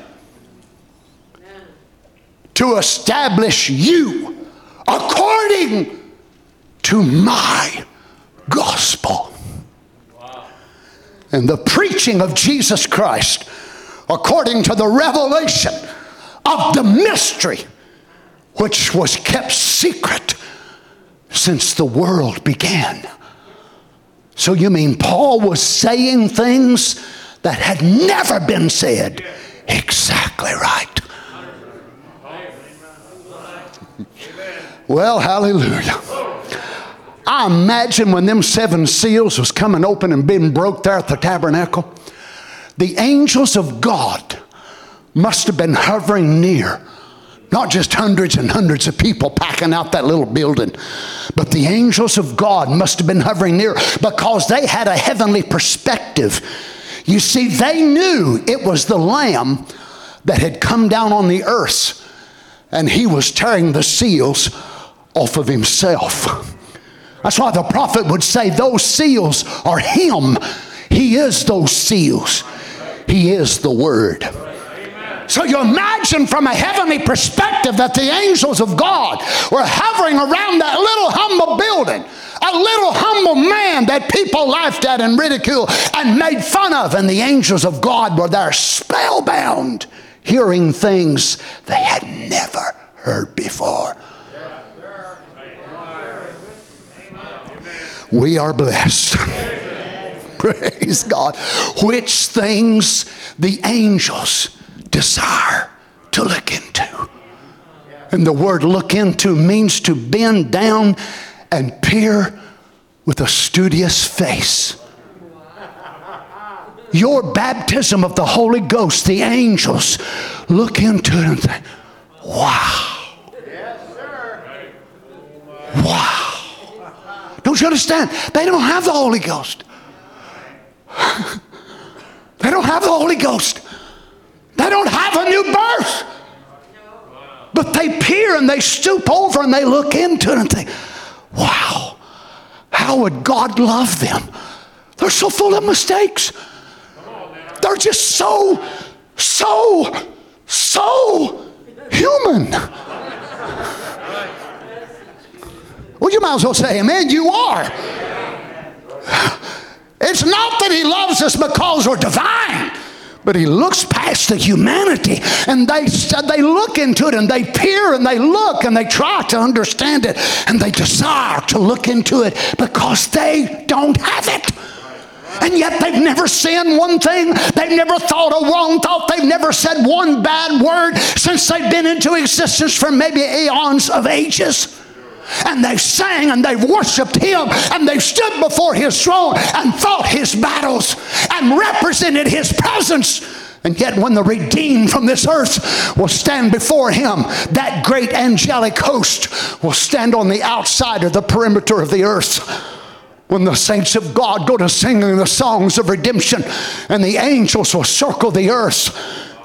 to establish you according to my gospel. And the preaching of Jesus Christ according to the revelation of the mystery which was kept secret since the world began. So, you mean Paul was saying things that had never been said. Exactly right. Well, hallelujah. I imagine when them seven seals was coming open and being broke there at the tabernacle, the angels of God must have been hovering near. Not just hundreds and hundreds of people packing out that little building, but the angels of God must have been hovering near because they had a heavenly perspective you see, they knew it was the Lamb that had come down on the earth, and he was tearing the seals off of himself. That's why the prophet would say, Those seals are him. He is those seals, he is the Word. So you imagine from a heavenly perspective that the angels of God were hovering around that little humble building a little humble man that people laughed at and ridiculed and made fun of, and the angels of God were there spellbound hearing things they had never heard before. We are blessed. Praise God. Which things the angels desire to look into. And the word look into means to bend down and peer with a studious face. Your baptism of the Holy Ghost, the angels look into it and think, wow. Wow. Don't you understand? They don't have the Holy Ghost. they don't have the Holy Ghost. They don't have a new birth. But they peer and they stoop over and they look into it and think, wow, how would God love them? They're so full of mistakes. They're just so, so, so human. Well, you might as well say, Amen, you are. It's not that He loves us because we're divine but he looks past the humanity and they, they look into it and they peer and they look and they try to understand it and they desire to look into it because they don't have it. And yet they've never sinned one thing. They've never thought a wrong thought. They've never said one bad word since they've been into existence for maybe eons of ages and they've sang and they've worshiped him and they've stood before his throne and fought his battles and represented his presence. And yet, when the redeemed from this earth will stand before him, that great angelic host will stand on the outside of the perimeter of the earth. When the saints of God go to singing the songs of redemption, and the angels will circle the earth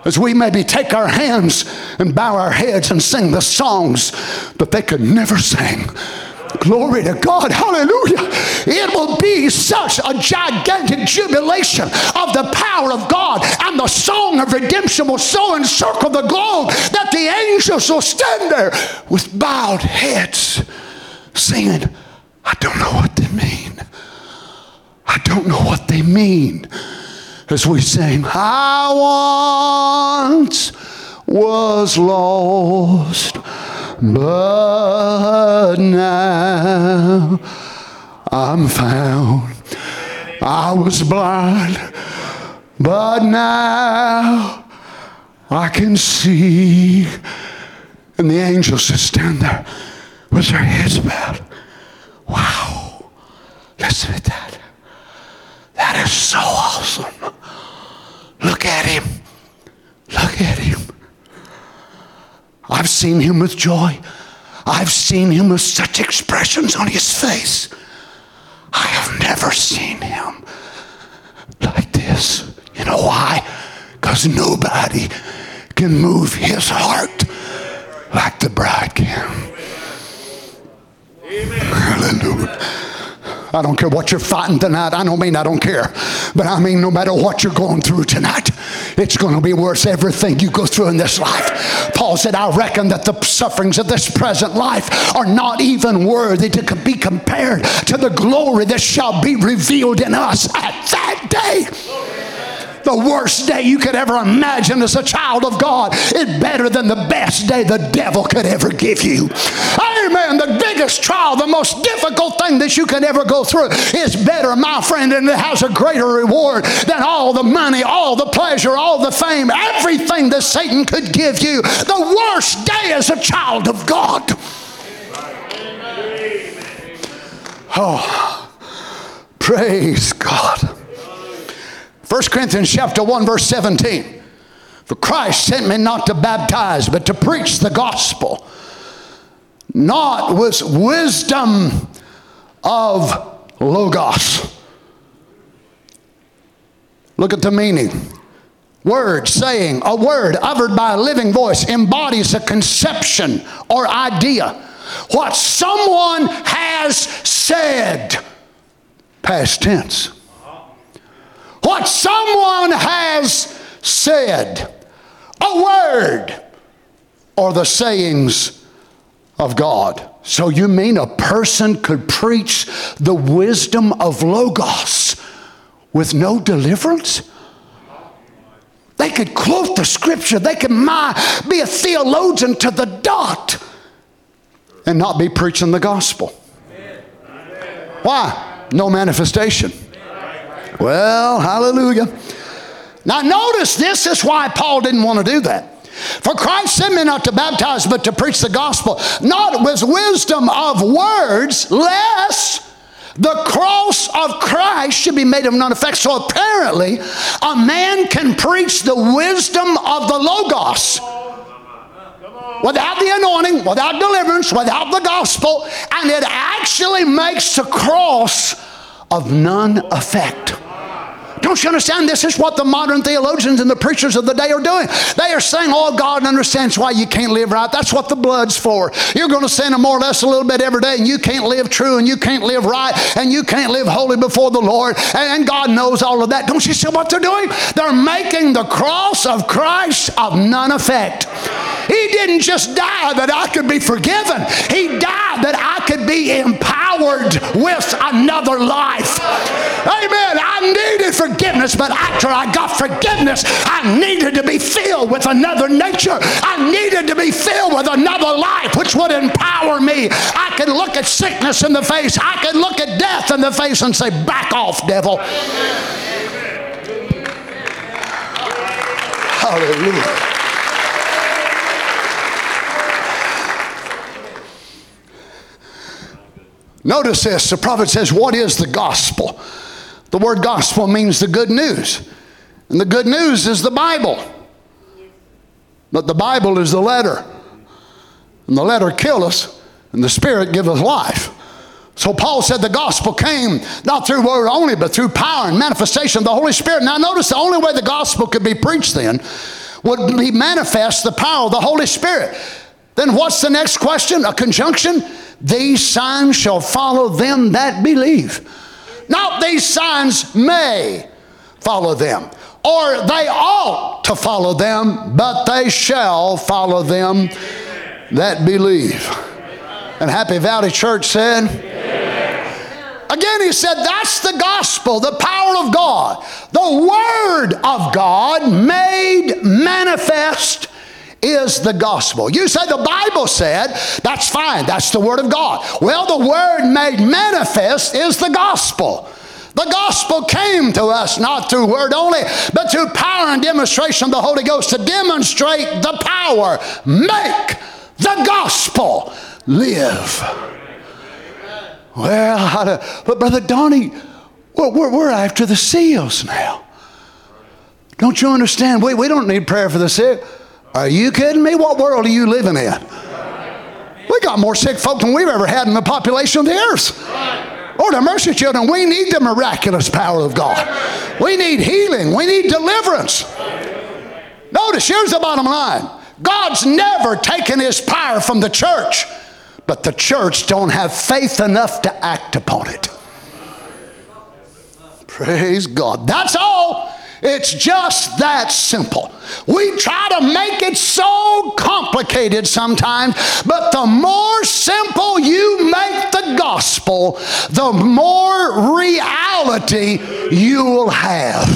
as we maybe take our hands and bow our heads and sing the songs that they could never sing. Glory to God. Hallelujah. It will be such a gigantic jubilation of the power of God, and the song of redemption will so encircle the globe that the angels will stand there with bowed heads, singing, I don't know what they mean. I don't know what they mean as we sing, I once was lost, but now I'm found. I was blind, but now I can see. And the angels just stand there with their heads bowed. Wow. Listen to that. That is so awesome. Look at him. Look at him. I've seen him with joy. I've seen him with such expressions on his face. I have never seen him like this. You know why? Because nobody can move his heart like the bride can. Amen. Hallelujah. I don't care what you're fighting tonight. I don't mean I don't care. But I mean, no matter what you're going through tonight, it's going to be worth everything you go through in this life. Paul said, I reckon that the sufferings of this present life are not even worthy to be compared to the glory that shall be revealed in us at that day the worst day you could ever imagine as a child of God is better than the best day the devil could ever give you. Amen. The biggest trial, the most difficult thing that you could ever go through is better, my friend, and it has a greater reward than all the money, all the pleasure, all the fame, everything that Satan could give you. The worst day as a child of God. Oh, praise God. 1 Corinthians chapter 1 verse 17. For Christ sent me not to baptize, but to preach the gospel, not with wisdom of logos. Look at the meaning. Word, saying, a word uttered by a living voice embodies a conception or idea. What someone has said, past tense what someone has said, a word, or the sayings of God. So you mean a person could preach the wisdom of Logos with no deliverance? They could quote the scripture. They could my, be a theologian to the dot and not be preaching the gospel. Why? No manifestation. Well, hallelujah. Now, notice this is why Paul didn't want to do that. For Christ sent me not to baptize, but to preach the gospel, not with wisdom of words, lest the cross of Christ should be made of none effect. So apparently, a man can preach the wisdom of the Logos without the anointing, without deliverance, without the gospel, and it actually makes the cross of none effect. Don't you understand? This is what the modern theologians and the preachers of the day are doing. They are saying, Oh, God understands why you can't live right. That's what the blood's for. You're going to sin more or less a little bit every day, and you can't live true, and you can't live right, and you can't live holy before the Lord. And God knows all of that. Don't you see what they're doing? They're making the cross of Christ of none effect. He didn't just die that I could be forgiven, He died that I could be empowered with another life. Amen. I needed forgiveness, but after I got forgiveness, I needed to be filled with another nature. I needed to be filled with another life, which would empower me. I could look at sickness in the face, I could look at death in the face and say, Back off, devil. Hallelujah. Notice this the prophet says, What is the gospel? The word gospel means the good news. And the good news is the Bible. But the Bible is the letter. And the letter kill us, and the Spirit give us life. So Paul said the gospel came not through word only, but through power and manifestation of the Holy Spirit. Now notice the only way the gospel could be preached then would be manifest the power of the Holy Spirit. Then what's the next question? A conjunction? These signs shall follow them that believe. Not these signs may follow them, or they ought to follow them, but they shall follow them that believe. And Happy Valley Church said, Again, he said, that's the gospel, the power of God, the Word of God made manifest is the gospel. You say the Bible said, that's fine, that's the Word of God. Well, the Word made manifest is the gospel. The gospel came to us not through word only, but through power and demonstration of the Holy Ghost to demonstrate the power. Make the gospel live. Well, but Brother Donnie, we're, we're, we're after the seals now. Don't you understand? We, we don't need prayer for the sick. Are you kidding me? What world are you living in? We got more sick folk than we've ever had in the population of the earth. Lord have mercy, children. We need the miraculous power of God. We need healing. We need deliverance. Notice, here's the bottom line God's never taken his power from the church, but the church don't have faith enough to act upon it. Praise God. That's all. It's just that simple. We try to make it so complicated sometimes, but the more simple you make the gospel, the more reality you will have.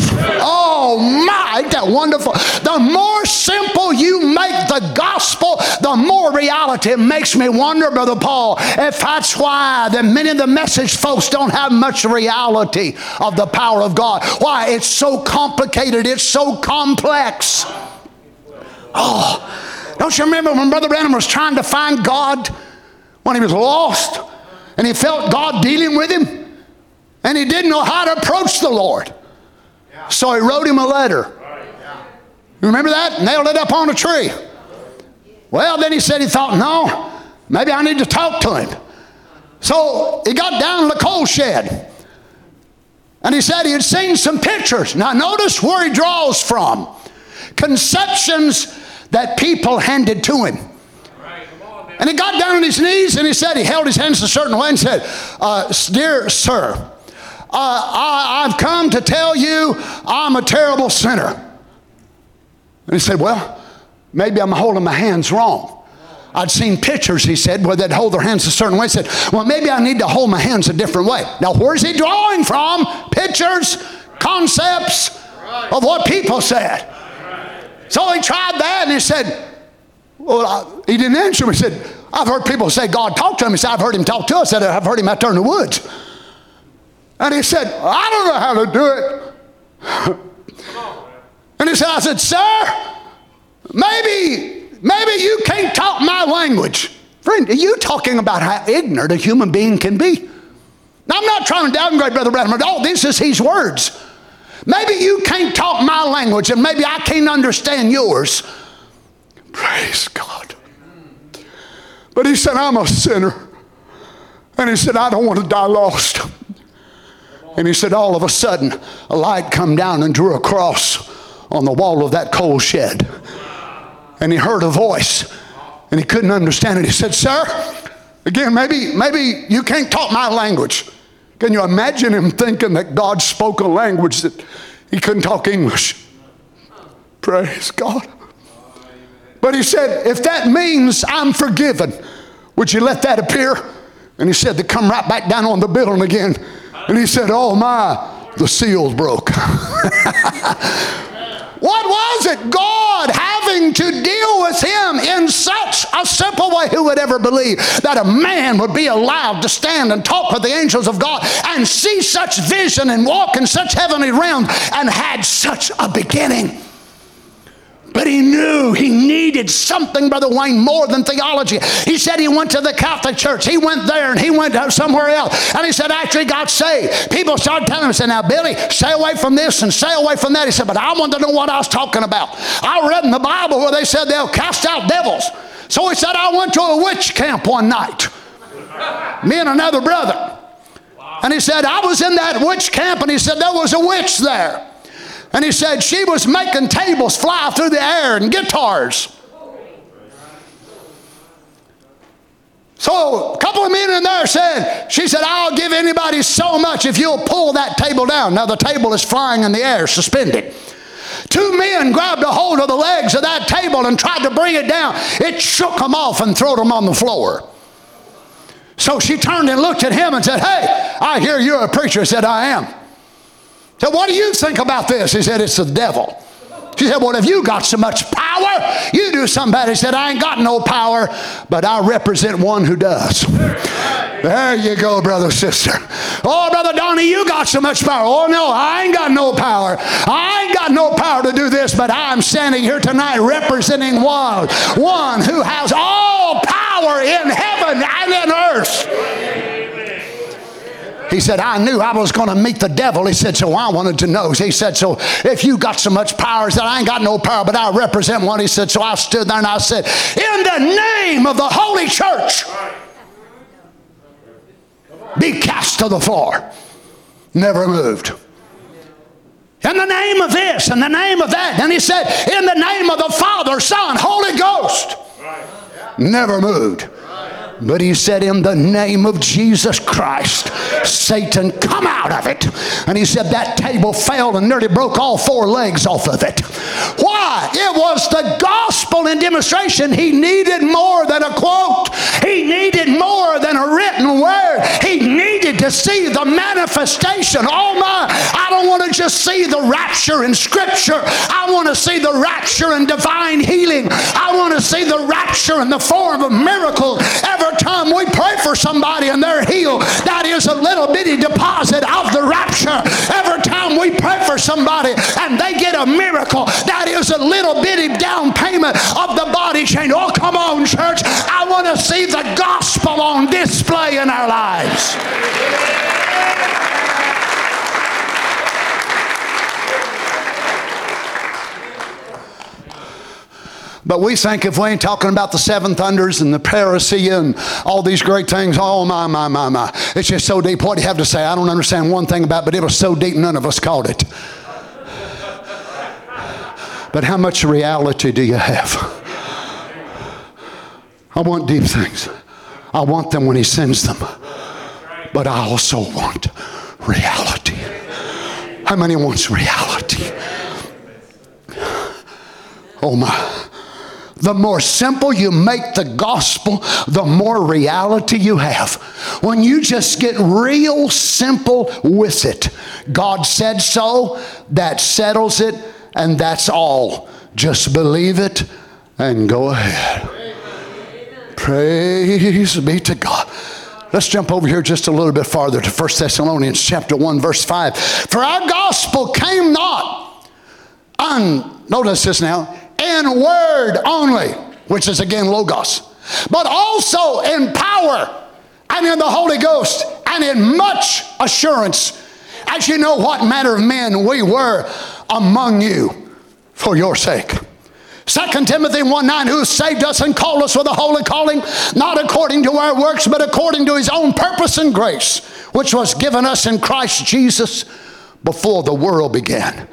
Oh my, that wonderful. The more simple you make the gospel, the more reality. It makes me wonder, Brother Paul, if that's why that many of the message folks don't have much reality of the power of God. Why? It's so complicated, it's so complex. Oh, don't you remember when Brother Branham was trying to find God when he was lost and he felt God dealing with him and he didn't know how to approach the Lord? So he wrote him a letter. You remember that? Nailed it up on a tree. Well, then he said he thought, no, maybe I need to talk to him. So he got down in the coal shed. And he said he had seen some pictures. Now, notice where he draws from conceptions that people handed to him. And he got down on his knees and he said, he held his hands a certain way and said, uh, Dear sir, uh, I, I've come to tell you I'm a terrible sinner. And he said, Well, maybe I'm holding my hands wrong. I'd seen pictures, he said, where they'd hold their hands a certain way. He said, Well, maybe I need to hold my hands a different way. Now, where's he drawing from? Pictures, concepts of what people said. So he tried that and he said, Well, I, he didn't answer me. He said, I've heard people say God talked to him. He said, I've heard him talk to us. I said, I've heard him out there in the woods. And he said, I don't know how to do it. and he said, I said, Sir, maybe, maybe you can't talk my language. Friend, are you talking about how ignorant a human being can be? Now, I'm not trying to downgrade Brother Branham. All this is his words. Maybe you can't talk my language and maybe I can't understand yours. Praise God. But he said, I'm a sinner. And he said, I don't want to die lost. And he said, all of a sudden, a light come down and drew a cross on the wall of that coal shed. And he heard a voice and he couldn't understand it. He said, Sir, again, maybe, maybe you can't talk my language. Can you imagine him thinking that God spoke a language that he couldn't talk English? Praise God. But he said, if that means I'm forgiven, would you let that appear? And he said, to come right back down on the building again. And he said, oh my, the seals broke. What was it? God having to deal with him in such a simple way. Who would ever believe that a man would be allowed to stand and talk with the angels of God and see such vision and walk in such heavenly realms and had such a beginning? But he knew he needed something, Brother Wayne, more than theology. He said he went to the Catholic Church. He went there and he went uh, somewhere else. And he said, after he got saved, people started telling him, said, Now, Billy, stay away from this and stay away from that. He said, But I wanted to know what I was talking about. I read in the Bible where they said they'll cast out devils. So he said, I went to a witch camp one night. Me and another brother. And he said, I was in that witch camp, and he said, There was a witch there. And he said she was making tables fly through the air and guitars. So a couple of men in there said, she said, I'll give anybody so much if you'll pull that table down. Now the table is flying in the air, suspended. Two men grabbed a hold of the legs of that table and tried to bring it down. It shook them off and threw them on the floor. So she turned and looked at him and said, Hey, I hear you're a preacher. He said, I am. So, what do you think about this? He said, It's the devil. She said, Well, if you got so much power, you do bad. He said, I ain't got no power, but I represent one who does. There you go, brother, sister. Oh, brother Donnie, you got so much power. Oh, no, I ain't got no power. I ain't got no power to do this, but I'm standing here tonight representing one, one who has all power in heaven and in earth. He said, I knew I was going to meet the devil. He said, so I wanted to know. He said, so if you got so much power, he said, I ain't got no power, but I represent one. He said, so I stood there and I said, in the name of the Holy Church, be cast to the floor. Never moved. In the name of this, in the name of that. And he said, in the name of the Father, Son, Holy Ghost. Never moved. But he said, In the name of Jesus Christ, Satan, come out of it. And he said, That table fell and nearly broke all four legs off of it. Why? It was the gospel in demonstration. He needed more than a quote, he needed more than a written word. He needed to see the manifestation. Oh my, I don't want to just see the rapture in Scripture, I want to see the rapture in divine healing. I want to see the rapture in the form of miracles. Every time we pray for somebody and they're healed, that is a little bitty deposit of the rapture. Every time we pray for somebody and they get a miracle, that is a little bitty down payment of the body change. Oh, come on, church. I want to see the gospel on display in our lives. But we think if we ain't talking about the seven thunders and the parousia and all these great things, oh my, my, my, my. It's just so deep. What do you have to say? I don't understand one thing about it, but it was so deep none of us caught it. But how much reality do you have? I want deep things. I want them when He sends them. But I also want reality. How many wants reality? Oh my the more simple you make the gospel, the more reality you have. When you just get real simple with it, God said so, that settles it, and that's all. Just believe it and go ahead. Praise be to God. Let's jump over here just a little bit farther to 1 Thessalonians chapter 1 verse 5. For our gospel came not on notice this now, in word only, which is again logos, but also in power and in the Holy Ghost and in much assurance, as you know what manner of men we were among you for your sake. 2 Timothy 1 9, who saved us and called us with a holy calling, not according to our works, but according to his own purpose and grace, which was given us in Christ Jesus before the world began.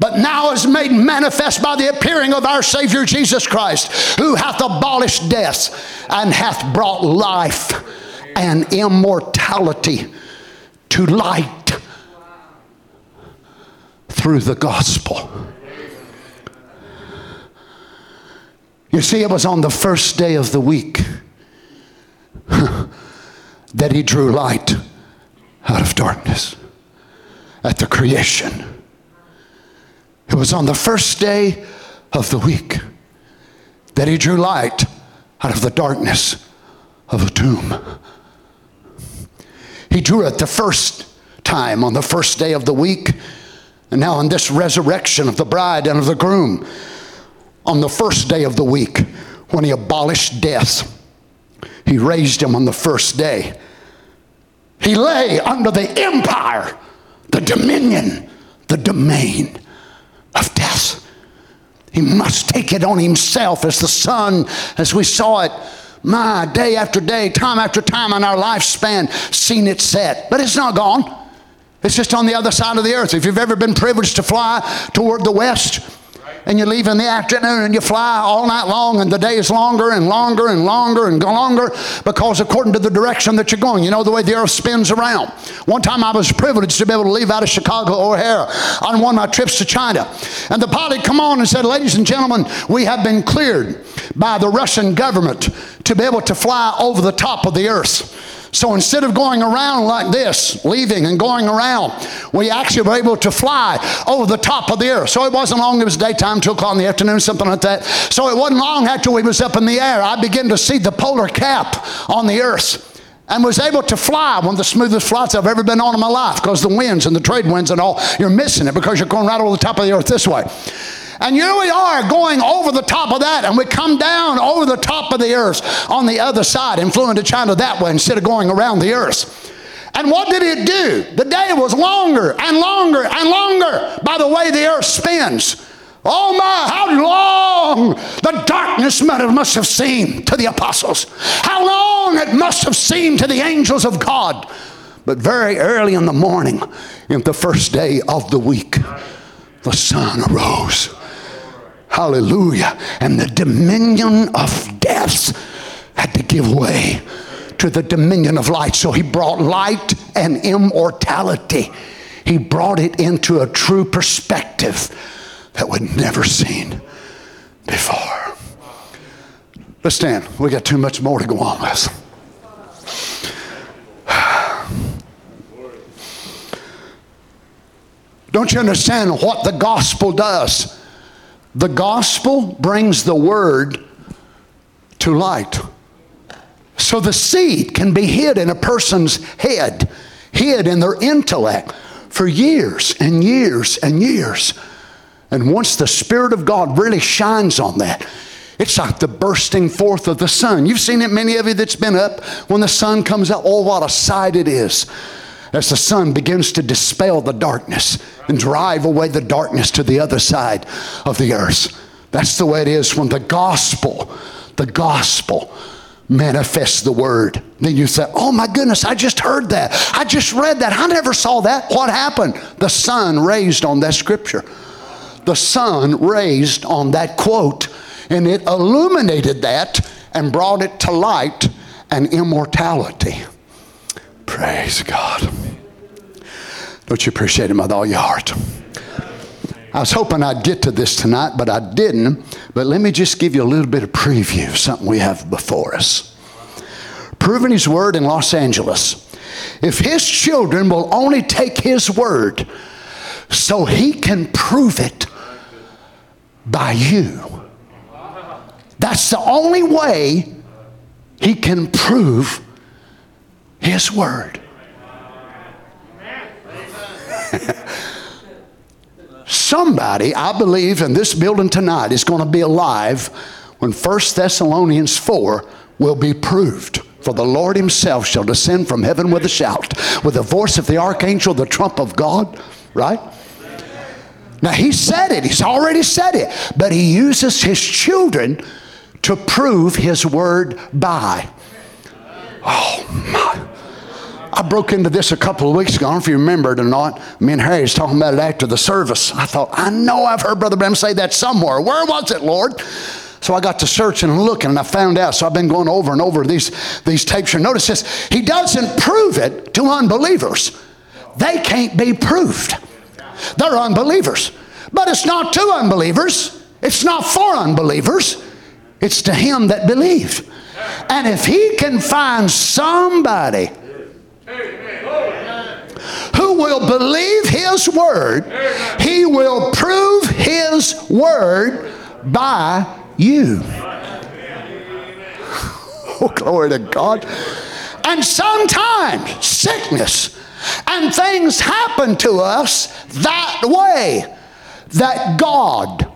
But now is made manifest by the appearing of our Savior Jesus Christ, who hath abolished death and hath brought life and immortality to light through the gospel. You see, it was on the first day of the week that he drew light out of darkness at the creation. It was on the first day of the week that he drew light out of the darkness of a tomb. He drew it the first time on the first day of the week, and now on this resurrection of the bride and of the groom on the first day of the week when he abolished death. He raised him on the first day. He lay under the empire, the dominion, the domain of death. He must take it on himself as the sun, as we saw it, my day after day, time after time on our lifespan, seen it set. But it's not gone. It's just on the other side of the earth. If you've ever been privileged to fly toward the west, and you leave in the afternoon and you fly all night long and the day is longer and longer and longer and longer because according to the direction that you're going, you know the way the earth spins around. One time I was privileged to be able to leave out of Chicago O'Hare on one of my trips to China. And the pilot come on and said, ladies and gentlemen, we have been cleared by the Russian government to be able to fly over the top of the earth. So instead of going around like this, leaving and going around, we actually were able to fly over the top of the earth. So it wasn't long, it was daytime, 2 o'clock in the afternoon, something like that. So it wasn't long after we was up in the air, I began to see the polar cap on the earth and was able to fly one of the smoothest flights I've ever been on in my life because the winds and the trade winds and all, you're missing it because you're going right over the top of the earth this way. And here we are going over the top of that, and we come down over the top of the earth on the other side and flew into China that way instead of going around the earth. And what did it do? The day was longer and longer and longer by the way the earth spins. Oh my, how long the darkness must have seemed to the apostles. How long it must have seemed to the angels of God. But very early in the morning, in the first day of the week, the sun arose. Hallelujah. And the dominion of death had to give way to the dominion of light. So he brought light and immortality. He brought it into a true perspective that we'd never seen before. Let's stand. We got too much more to go on with. Don't you understand what the gospel does? The gospel brings the word to light. So the seed can be hid in a person's head, hid in their intellect for years and years and years. And once the Spirit of God really shines on that, it's like the bursting forth of the sun. You've seen it, many of you that's been up when the sun comes out. Oh, what a sight it is as the sun begins to dispel the darkness and drive away the darkness to the other side of the earth. That's the way it is when the gospel, the gospel manifests the word. Then you say, Oh my goodness, I just heard that. I just read that. I never saw that. What happened? The sun raised on that scripture. The sun raised on that quote, and it illuminated that and brought it to light and immortality. Praise God. Don't you appreciate Him with all your heart? I was hoping I'd get to this tonight, but I didn't. But let me just give you a little bit of preview of something we have before us. Proving His Word in Los Angeles. If His children will only take His Word so He can prove it by you. That's the only way he can prove his word. Somebody, I believe, in this building tonight is going to be alive when 1 Thessalonians 4 will be proved. For the Lord himself shall descend from heaven with a shout, with the voice of the archangel, the trump of God, right? Now, he said it, he's already said it, but he uses his children to prove his word by. Oh, my. I broke into this a couple of weeks ago. I don't know if you remember it or not. Me and Harry was talking about it after the service. I thought, I know I've heard Brother Branham say that somewhere. Where was it, Lord? So I got to searching and looking, and I found out. So I've been going over and over these, these tapes. And notice this He doesn't prove it to unbelievers, they can't be proved. They're unbelievers. But it's not to unbelievers, it's not for unbelievers, it's to him that believe. And if he can find somebody who will believe his word, he will prove his word by you. Oh, glory to God. And sometimes sickness and things happen to us that way that God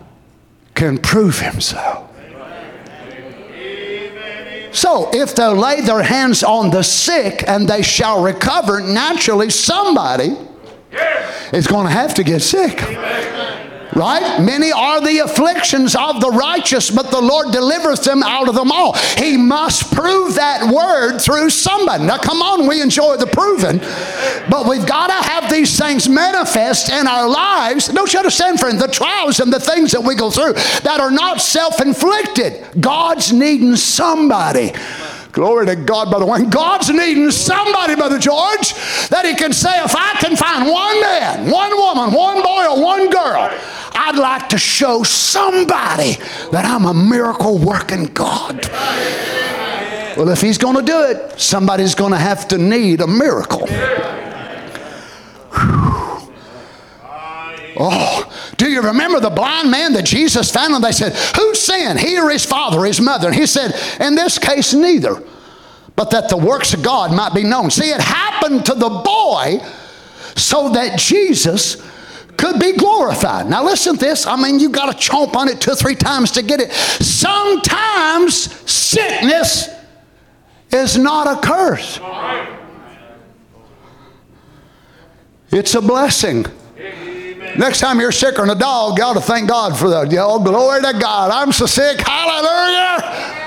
can prove himself. So, if they lay their hands on the sick and they shall recover, naturally somebody is going to have to get sick. Right? Many are the afflictions of the righteous, but the Lord delivers them out of them all. He must prove that word through somebody. Now, come on, we enjoy the proving, but we've got to have these things manifest in our lives. Don't you understand, friend? The trials and the things that we go through that are not self inflicted. God's needing somebody. Glory to God, Brother Wayne. God's needing somebody, Brother George, that He can say, if I can find one man, one woman, one boy, or one girl, I'd like to show somebody that I'm a miracle working God. Well, if He's going to do it, somebody's going to have to need a miracle. Oh, do you remember the blind man that Jesus found? And they said, Who sinned, he or his father or his mother? And he said, In this case, neither, but that the works of God might be known. See, it happened to the boy so that Jesus could be glorified. Now, listen to this. I mean, you got to chomp on it two or three times to get it. Sometimes sickness is not a curse, it's a blessing. Next time you're sick or a dog, you ought to thank God for that. Oh, glory to God. I'm so sick. Hallelujah.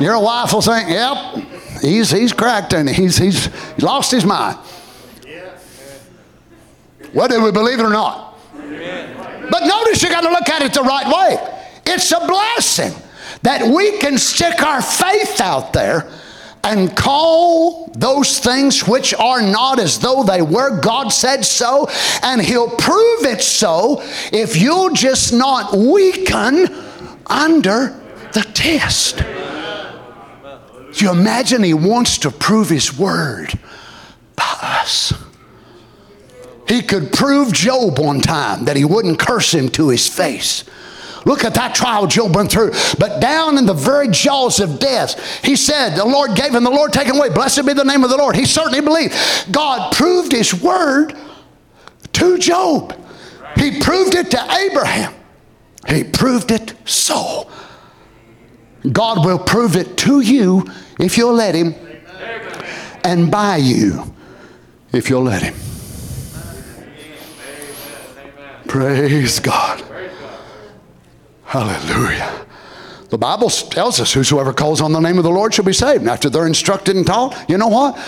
Your wife will say, yep, he's, he's cracked and he's, he's lost his mind. Whether we believe it or not. But notice you got to look at it the right way. It's a blessing that we can stick our faith out there and call those things which are not as though they were. God said so, and He'll prove it so if you'll just not weaken under the test. You imagine He wants to prove His word by us? He could prove Job one time that he wouldn't curse him to his face. Look at that trial Job went through. But down in the very jaws of death, he said, The Lord gave him, the Lord taken away. Blessed be the name of the Lord. He certainly believed. God proved his word to Job. He proved it to Abraham. He proved it so. God will prove it to you if you'll let Him, and by you if you'll let Him. Praise God. Hallelujah. The Bible tells us whosoever calls on the name of the Lord shall be saved. And after they're instructed and taught, you know what?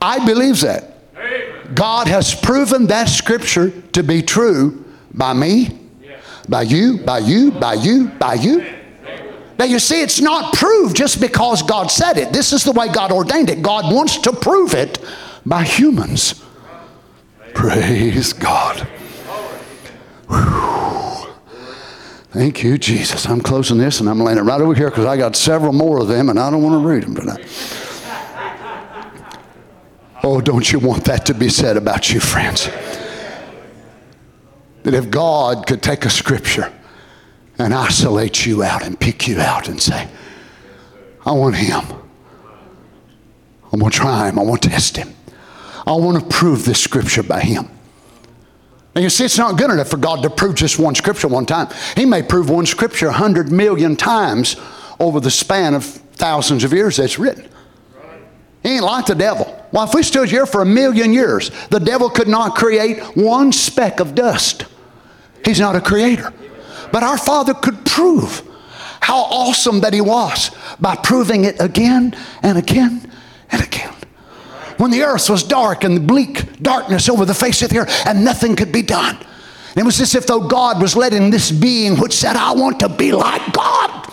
I believe that. God has proven that scripture to be true by me, by you, by you, by you, by you. Now you see, it's not proved just because God said it. This is the way God ordained it. God wants to prove it by humans. Praise God. Thank you, Jesus. I'm closing this and I'm laying it right over here because I got several more of them and I don't want to read them tonight. Oh, don't you want that to be said about you, friends? That if God could take a scripture and isolate you out and pick you out and say, I want him. I'm going to try him. I want to test him. I want to prove this scripture by him. And you see, it's not good enough for God to prove just one scripture one time. He may prove one scripture a hundred million times over the span of thousands of years that's written. He ain't like the devil. Well, if we stood here for a million years, the devil could not create one speck of dust. He's not a creator. But our Father could prove how awesome that He was by proving it again and again and again. When the earth was dark and bleak darkness over the face of the earth and nothing could be done. It was as if though God was letting this being which said, I want to be like God.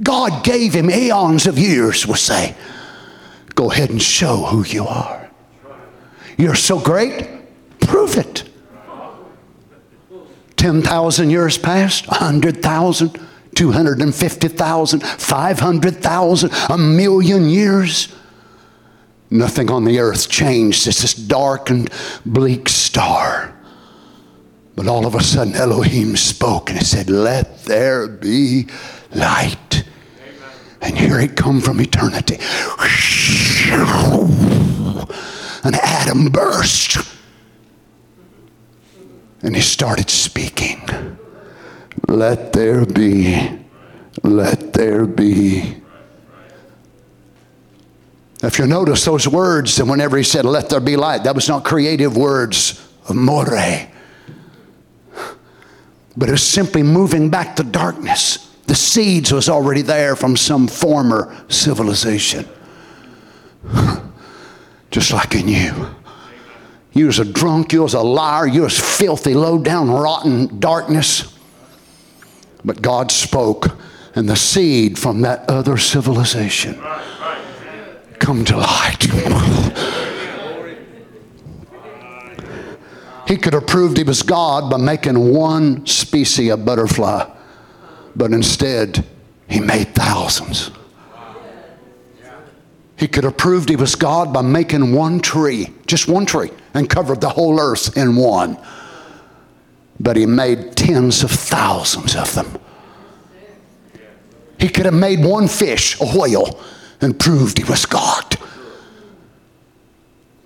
God gave him eons of years, we'll say. Go ahead and show who you are. You're so great, prove it. 10,000 years passed, 100,000, 250,000, 500,000, a million years. Nothing on the earth changed. It's this dark and bleak star. But all of a sudden, Elohim spoke and he said, Let there be light. Amen. And here it come from eternity. An atom burst and he started speaking. Let there be, let there be. If you notice those words, and whenever he said, let there be light, that was not creative words of more, but it was simply moving back to darkness. The seeds was already there from some former civilization. Just like in you. You was a drunk, you was a liar, you was filthy, low down, rotten darkness. But God spoke, and the seed from that other civilization come to light. he could have proved he was God by making one species of butterfly, but instead, he made thousands. He could have proved he was God by making one tree, just one tree, and covered the whole earth in one. But he made tens of thousands of them. He could have made one fish, a whale, and proved he was God.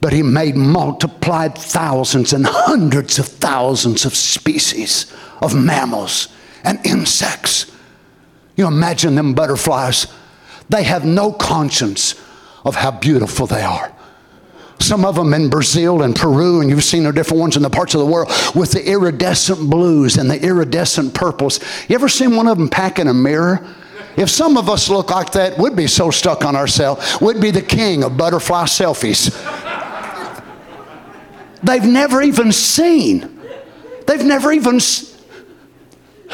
But he made multiplied thousands and hundreds of thousands of species of mammals and insects. You imagine them butterflies. They have no conscience of how beautiful they are. Some of them in Brazil and Peru, and you've seen the different ones in the parts of the world with the iridescent blues and the iridescent purples. You ever seen one of them packing a mirror? If some of us look like that, we'd be so stuck on ourselves. We'd be the king of butterfly selfies. They've never even seen. They've never even.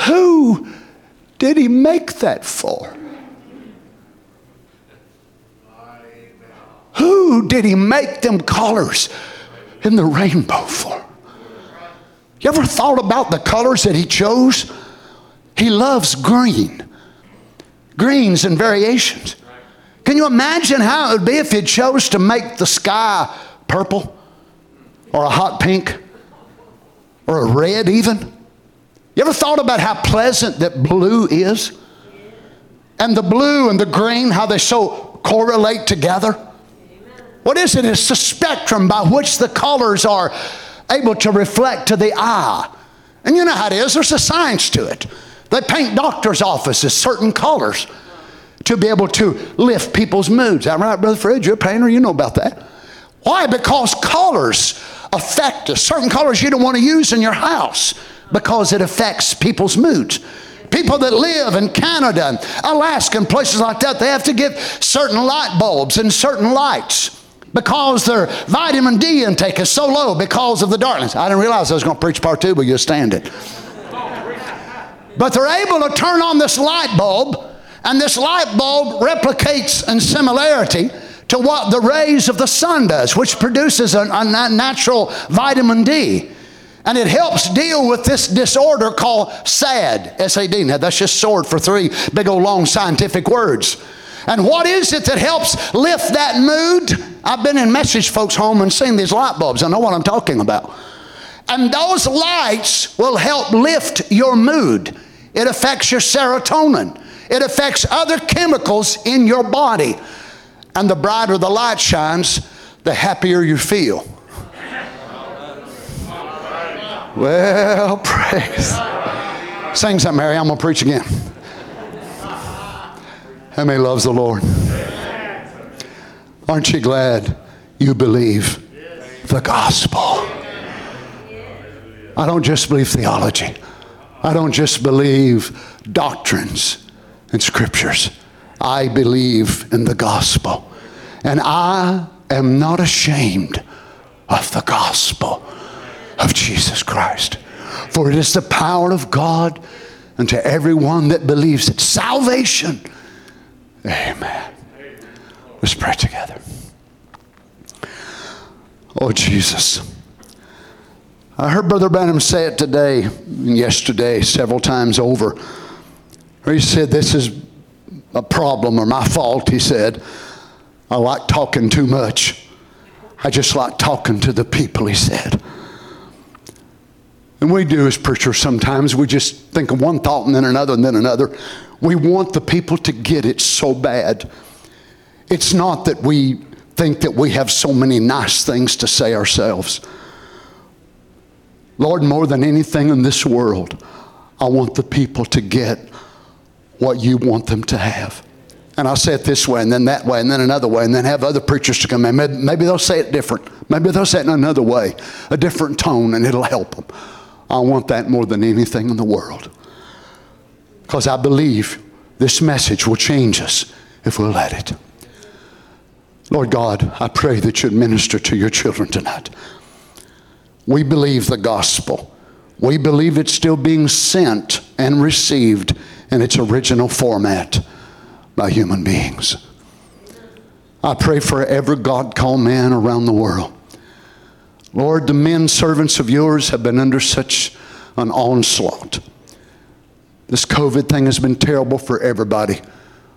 Who did he make that for? Who did he make them colors in the rainbow for? You ever thought about the colors that he chose? He loves green, greens and variations. Can you imagine how it would be if he chose to make the sky purple or a hot pink or a red even? You ever thought about how pleasant that blue is? And the blue and the green, how they so correlate together? What is it? It's the spectrum by which the colors are able to reflect to the eye. And you know how it is, there's a science to it. They paint doctors' offices certain colors to be able to lift people's moods. That right, Brother Fred? You're a painter, you know about that. Why? Because colors affect us. Certain colors you don't want to use in your house because it affects people's moods. People that live in Canada, Alaska, and places like that, they have to get certain light bulbs and certain lights because their vitamin D intake is so low because of the darkness. I didn't realize I was going to preach part two, but you'll stand it. But they're able to turn on this light bulb, and this light bulb replicates in similarity to what the rays of the sun does, which produces a, a natural vitamin D. And it helps deal with this disorder called SAD, S-A-D. Now that's just sword for three big old long scientific words. And what is it that helps lift that mood? I've been in message folks' home and seen these light bulbs. I know what I'm talking about. And those lights will help lift your mood. It affects your serotonin. It affects other chemicals in your body. And the brighter the light shines, the happier you feel. Well, praise. Sing something, Mary. I'm going to preach again. How many loves the Lord? Aren't you glad you believe the gospel? I don't just believe theology. I don't just believe doctrines and scriptures. I believe in the gospel. And I am not ashamed of the gospel of Jesus Christ. For it is the power of God unto everyone that believes it. Salvation Amen. Let's pray together. Oh, Jesus. I heard Brother Branham say it today and yesterday several times over. He said, This is a problem or my fault. He said, I like talking too much. I just like talking to the people, he said. And we do as preachers sometimes. We just think of one thought and then another and then another. We want the people to get it so bad. It's not that we think that we have so many nice things to say ourselves. Lord, more than anything in this world, I want the people to get what you want them to have. And I'll say it this way, and then that way, and then another way, and then have other preachers to come in. Maybe they'll say it different. Maybe they'll say it in another way, a different tone, and it'll help them. I want that more than anything in the world. Because I believe this message will change us if we'll let it. Lord God, I pray that you'd minister to your children tonight. We believe the gospel. We believe it's still being sent and received in its original format by human beings. I pray for every God called man around the world. Lord, the men servants of yours have been under such an onslaught. This COVID thing has been terrible for everybody.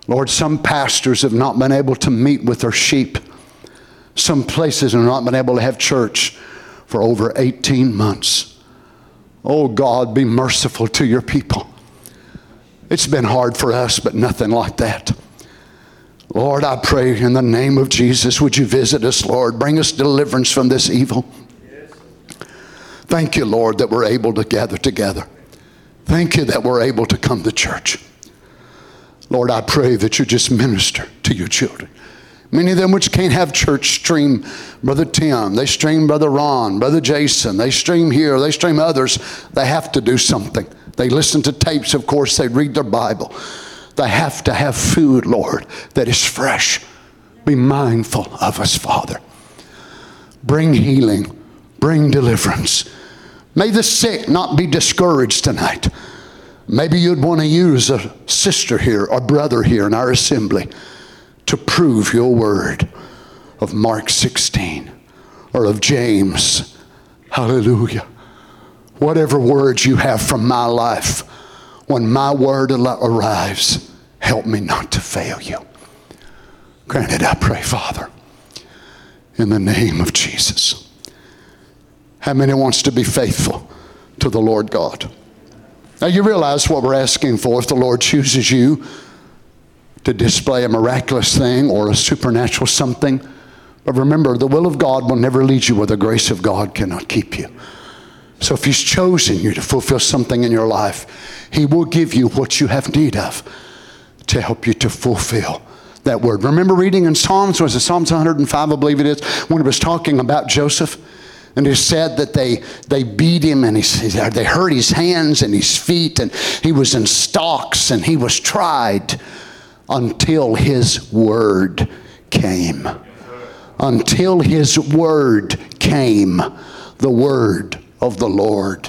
Lord, some pastors have not been able to meet with their sheep. Some places have not been able to have church for over 18 months. Oh God, be merciful to your people. It's been hard for us, but nothing like that. Lord, I pray in the name of Jesus, would you visit us, Lord? Bring us deliverance from this evil. Thank you, Lord, that we're able to gather together. Thank you that we're able to come to church. Lord, I pray that you just minister to your children. Many of them which can't have church stream Brother Tim, they stream Brother Ron, Brother Jason, they stream here, they stream others. They have to do something. They listen to tapes, of course, they read their Bible. They have to have food, Lord, that is fresh. Be mindful of us, Father. Bring healing, bring deliverance. May the sick not be discouraged tonight. Maybe you'd want to use a sister here or brother here in our assembly to prove your word of Mark 16 or of James. Hallelujah. Whatever words you have from my life, when my word arrives, help me not to fail you. Granted, I pray, Father, in the name of Jesus. How many wants to be faithful to the Lord God? Now you realize what we're asking for if the Lord chooses you to display a miraculous thing or a supernatural something. But remember, the will of God will never lead you where the grace of God cannot keep you. So if He's chosen you to fulfill something in your life, He will give you what you have need of to help you to fulfill that word. Remember reading in Psalms, was it Psalms 105, I believe it is, when it was talking about Joseph? And it said that they, they beat him and he, they hurt his hands and his feet, and he was in stocks and he was tried until his word came. Until his word came, the word of the Lord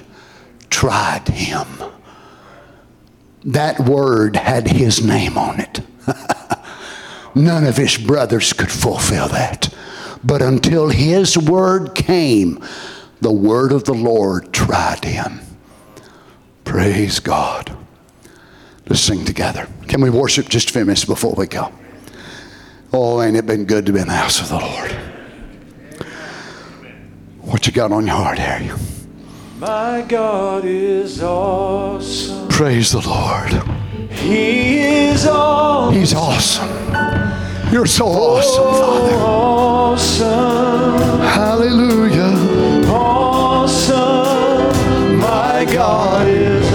tried him. That word had his name on it. None of his brothers could fulfill that. But until his word came, the word of the Lord tried him. Praise God. Let's sing together. Can we worship just a few minutes before we go? Oh, ain't it been good to be in the house of the Lord? What you got on your heart, Harry? My God is awesome. Praise the Lord. He is awesome. He's awesome. You're so awesome, oh, Father. Awesome. Hallelujah. Awesome. My God is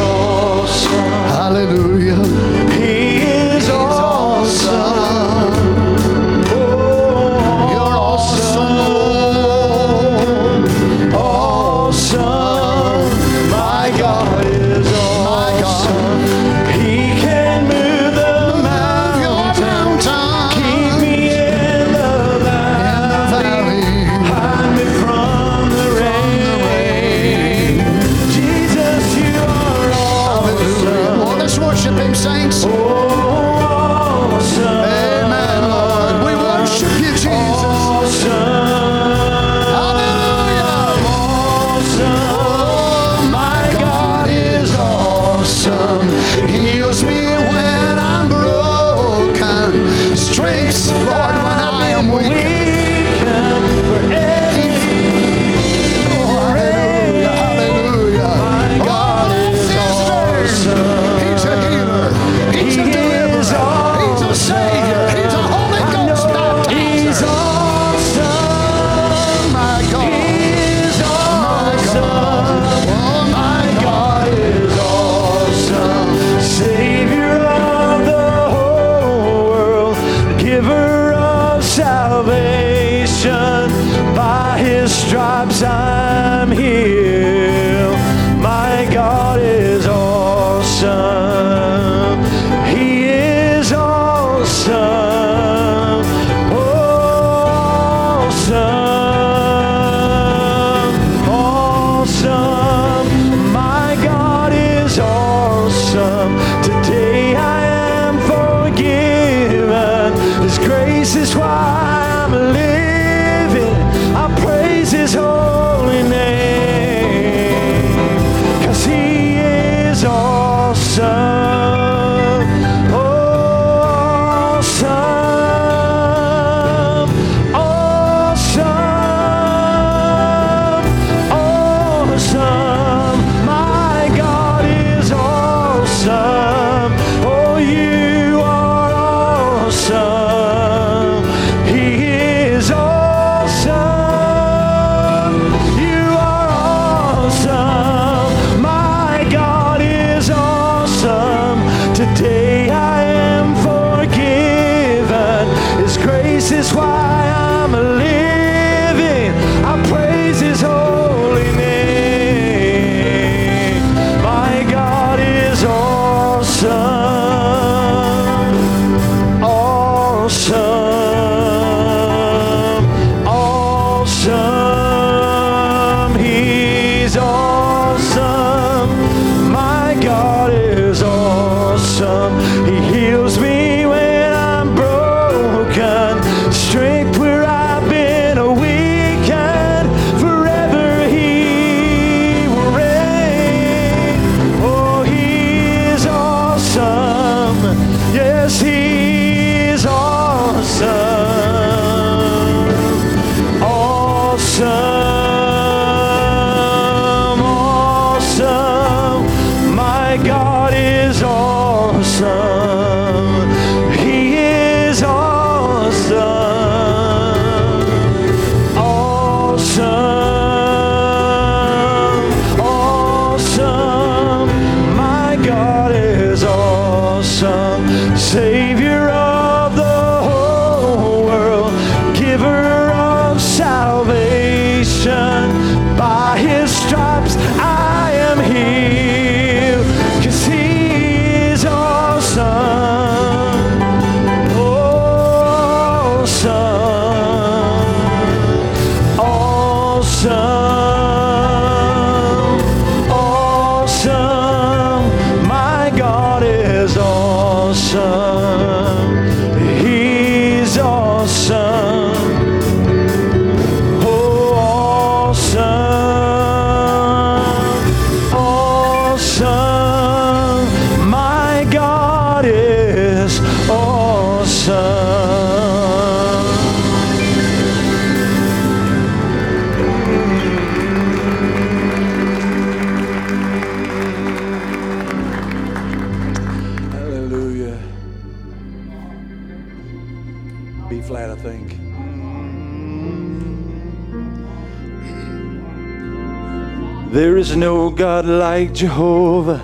Jehovah.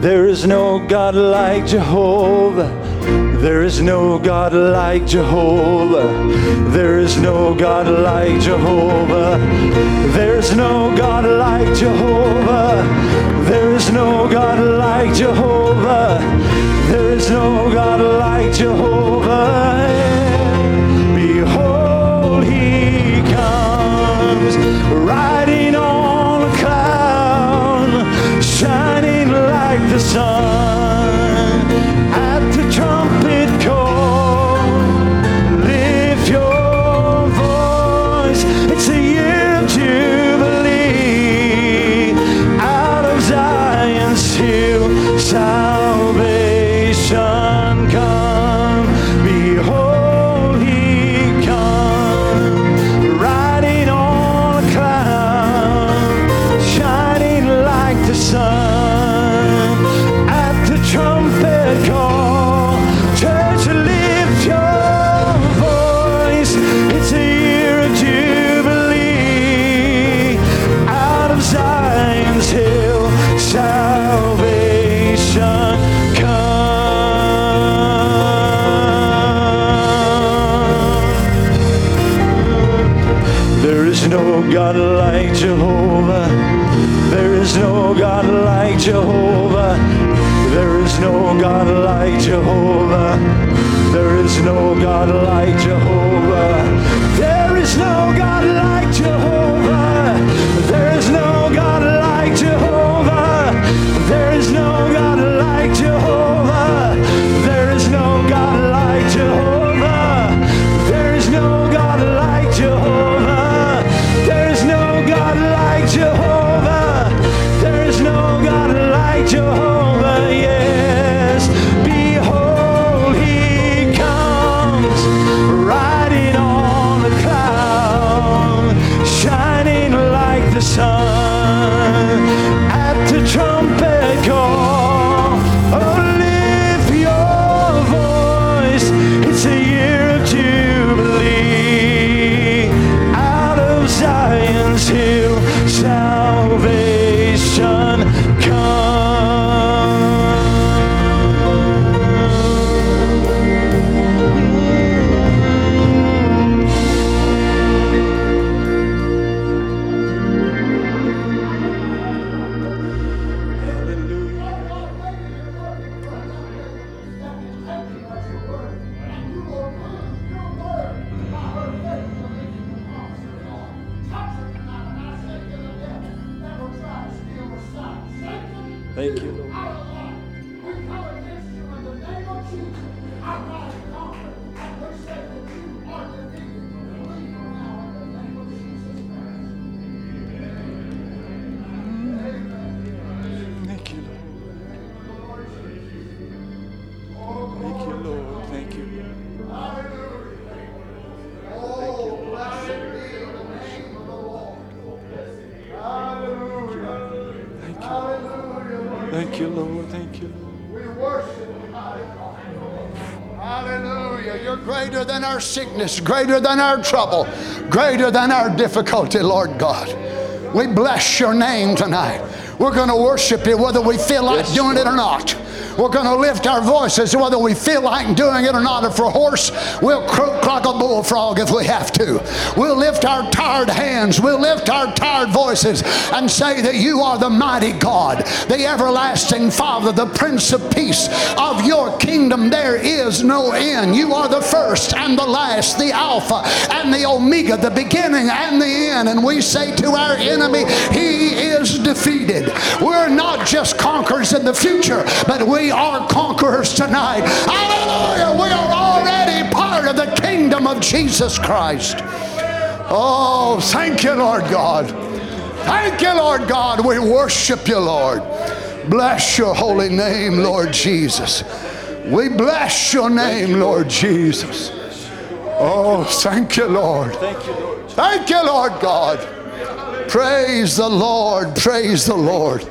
There is no God like Jehovah. There is no God like Jehovah. Jehovah. There is no God like Jehovah. Greater than our trouble, greater than our difficulty, Lord God. We bless your name tonight. We're going to worship you whether we feel like doing it or not. We're going to lift our voices whether we feel like doing it or not. If we're hoarse, we'll like a bullfrog if we have to. We'll lift our tired hands, we'll lift our tired voices and say that you are the mighty God, the everlasting Father, the Prince of Peace. Of your kingdom there is no end. You are the first and the last, the Alpha and the Omega, the beginning and the end. And we say to our enemy, He is defeated. We're not just conquerors in the future, but we are conquerors tonight. Hallelujah! We are already part of the kingdom of Jesus Christ. Oh, thank you, Lord God. Thank you, Lord God. We worship you, Lord. Bless your holy name, Lord Jesus. We bless your name, Lord Jesus. Oh, thank you, Lord. Thank you, Lord. Thank you, Lord God. Praise the Lord. Praise the Lord.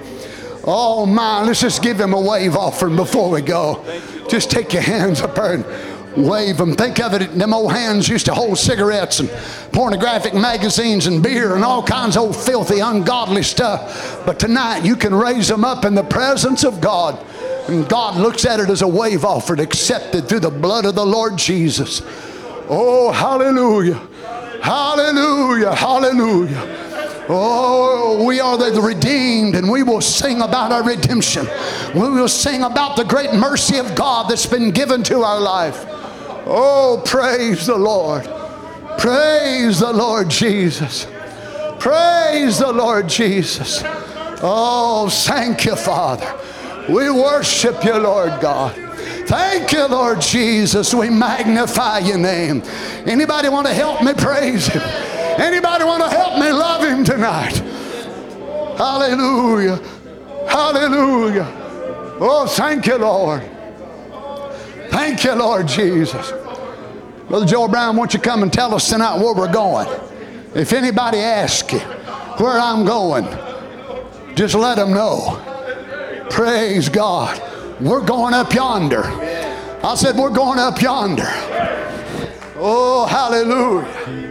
Oh, my. Let's just give him a wave offering before we go. Just take your hands up there and wave them. Think of it, them old hands used to hold cigarettes and pornographic magazines and beer and all kinds of old filthy, ungodly stuff. But tonight you can raise them up in the presence of God. And God looks at it as a wave offered, accepted through the blood of the Lord Jesus. Oh, hallelujah. Hallelujah. Hallelujah. Oh, we are the redeemed, and we will sing about our redemption. We will sing about the great mercy of God that's been given to our life. Oh, praise the Lord. Praise the Lord Jesus. Praise the Lord Jesus. Oh, thank you, Father. We worship you, Lord God. Thank you, Lord Jesus. We magnify your name. Anybody want to help me praise him? Anybody want to help me love him tonight? Hallelujah. Hallelujah. Oh, thank you, Lord. Thank you, Lord Jesus. Brother Joe Brown, won't you come and tell us tonight where we're going? If anybody asks you where I'm going, just let them know. Praise God. We're going up yonder. I said, We're going up yonder. Oh, hallelujah.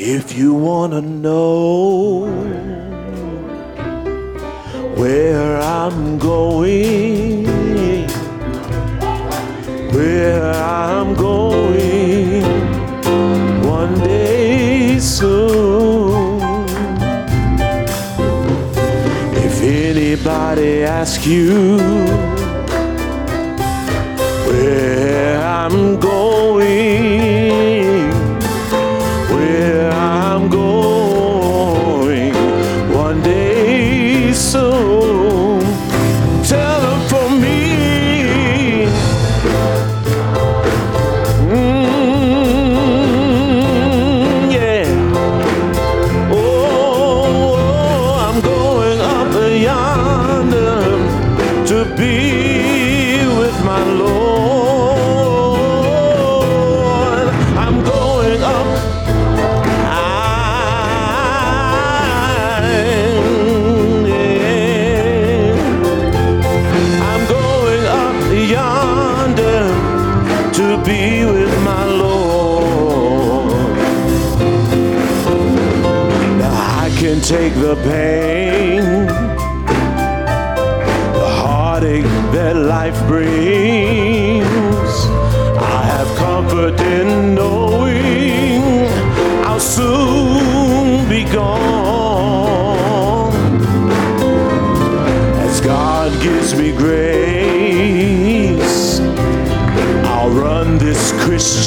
If you want to know where I'm going, where I'm going one day soon. If anybody asks you where I'm going, be with my Lord. I can take the pain, the heartache that life brings. I have comfort in knowing I'll soon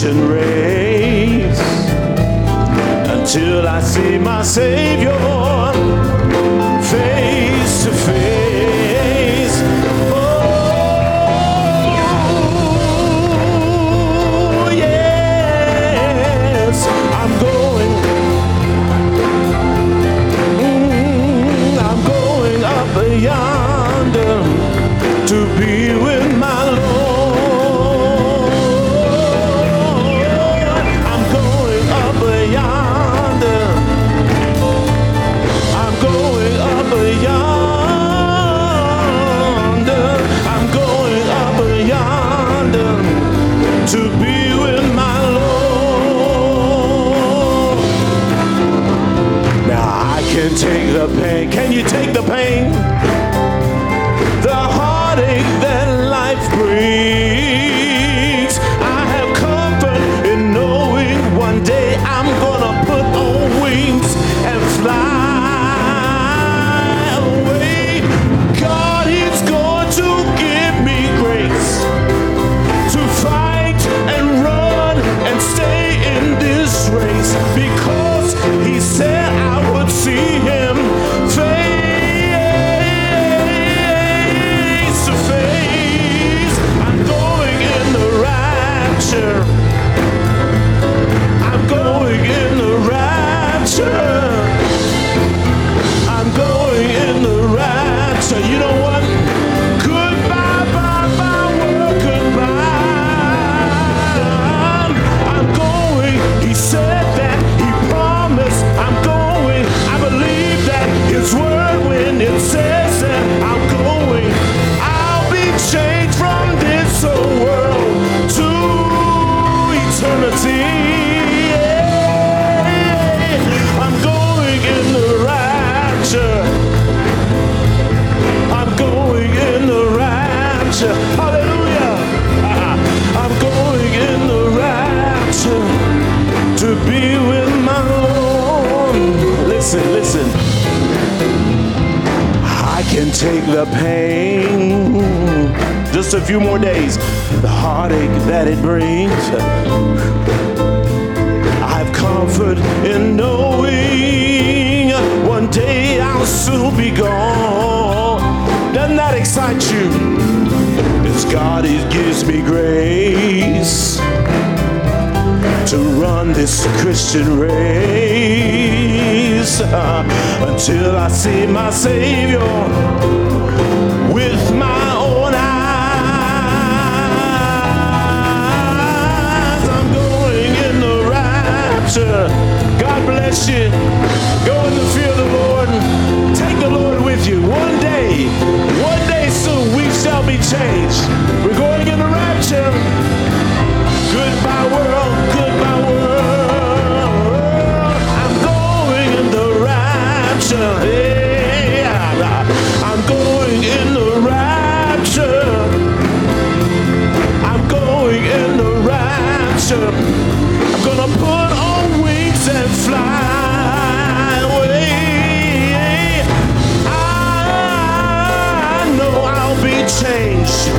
Race. Until I see my Savior pain. Can you take the pain? Listen, listen. I can take the pain. Just a few more days. The heartache that it brings. I've comfort in knowing one day I'll soon be gone. Doesn't that excite you? It's God who gives me grace to run this Christian race uh, until I see my Savior with my own eyes. I'm going in the rapture. God bless you. Go in the fear of the Lord take the Lord with you. One day, one day soon, we shall be changed. We're going in the rapture. Goodbye, world. Rapture. I'm gonna put on wings and fly away. I know I'll be changed.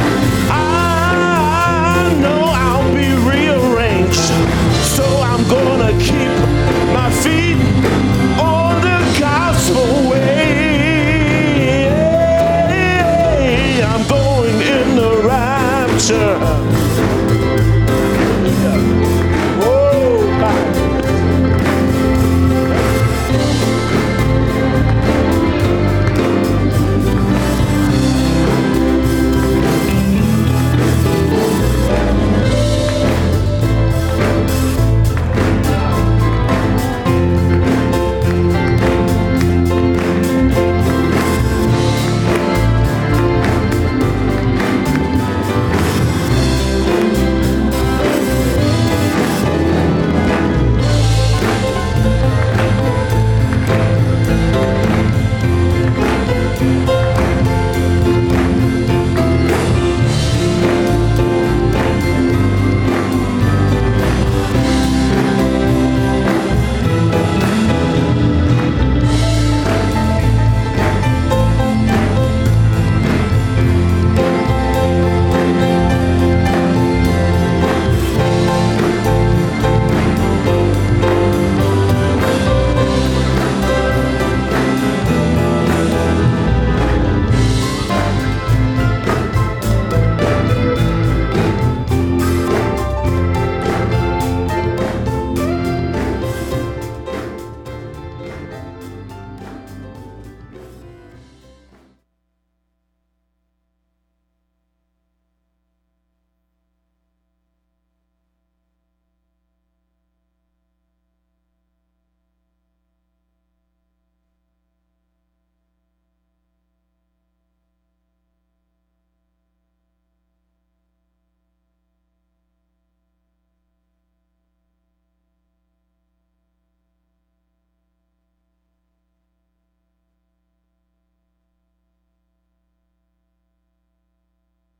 I know I'll be rearranged. So I'm gonna keep my feet on the gospel way. I'm going in the rapture.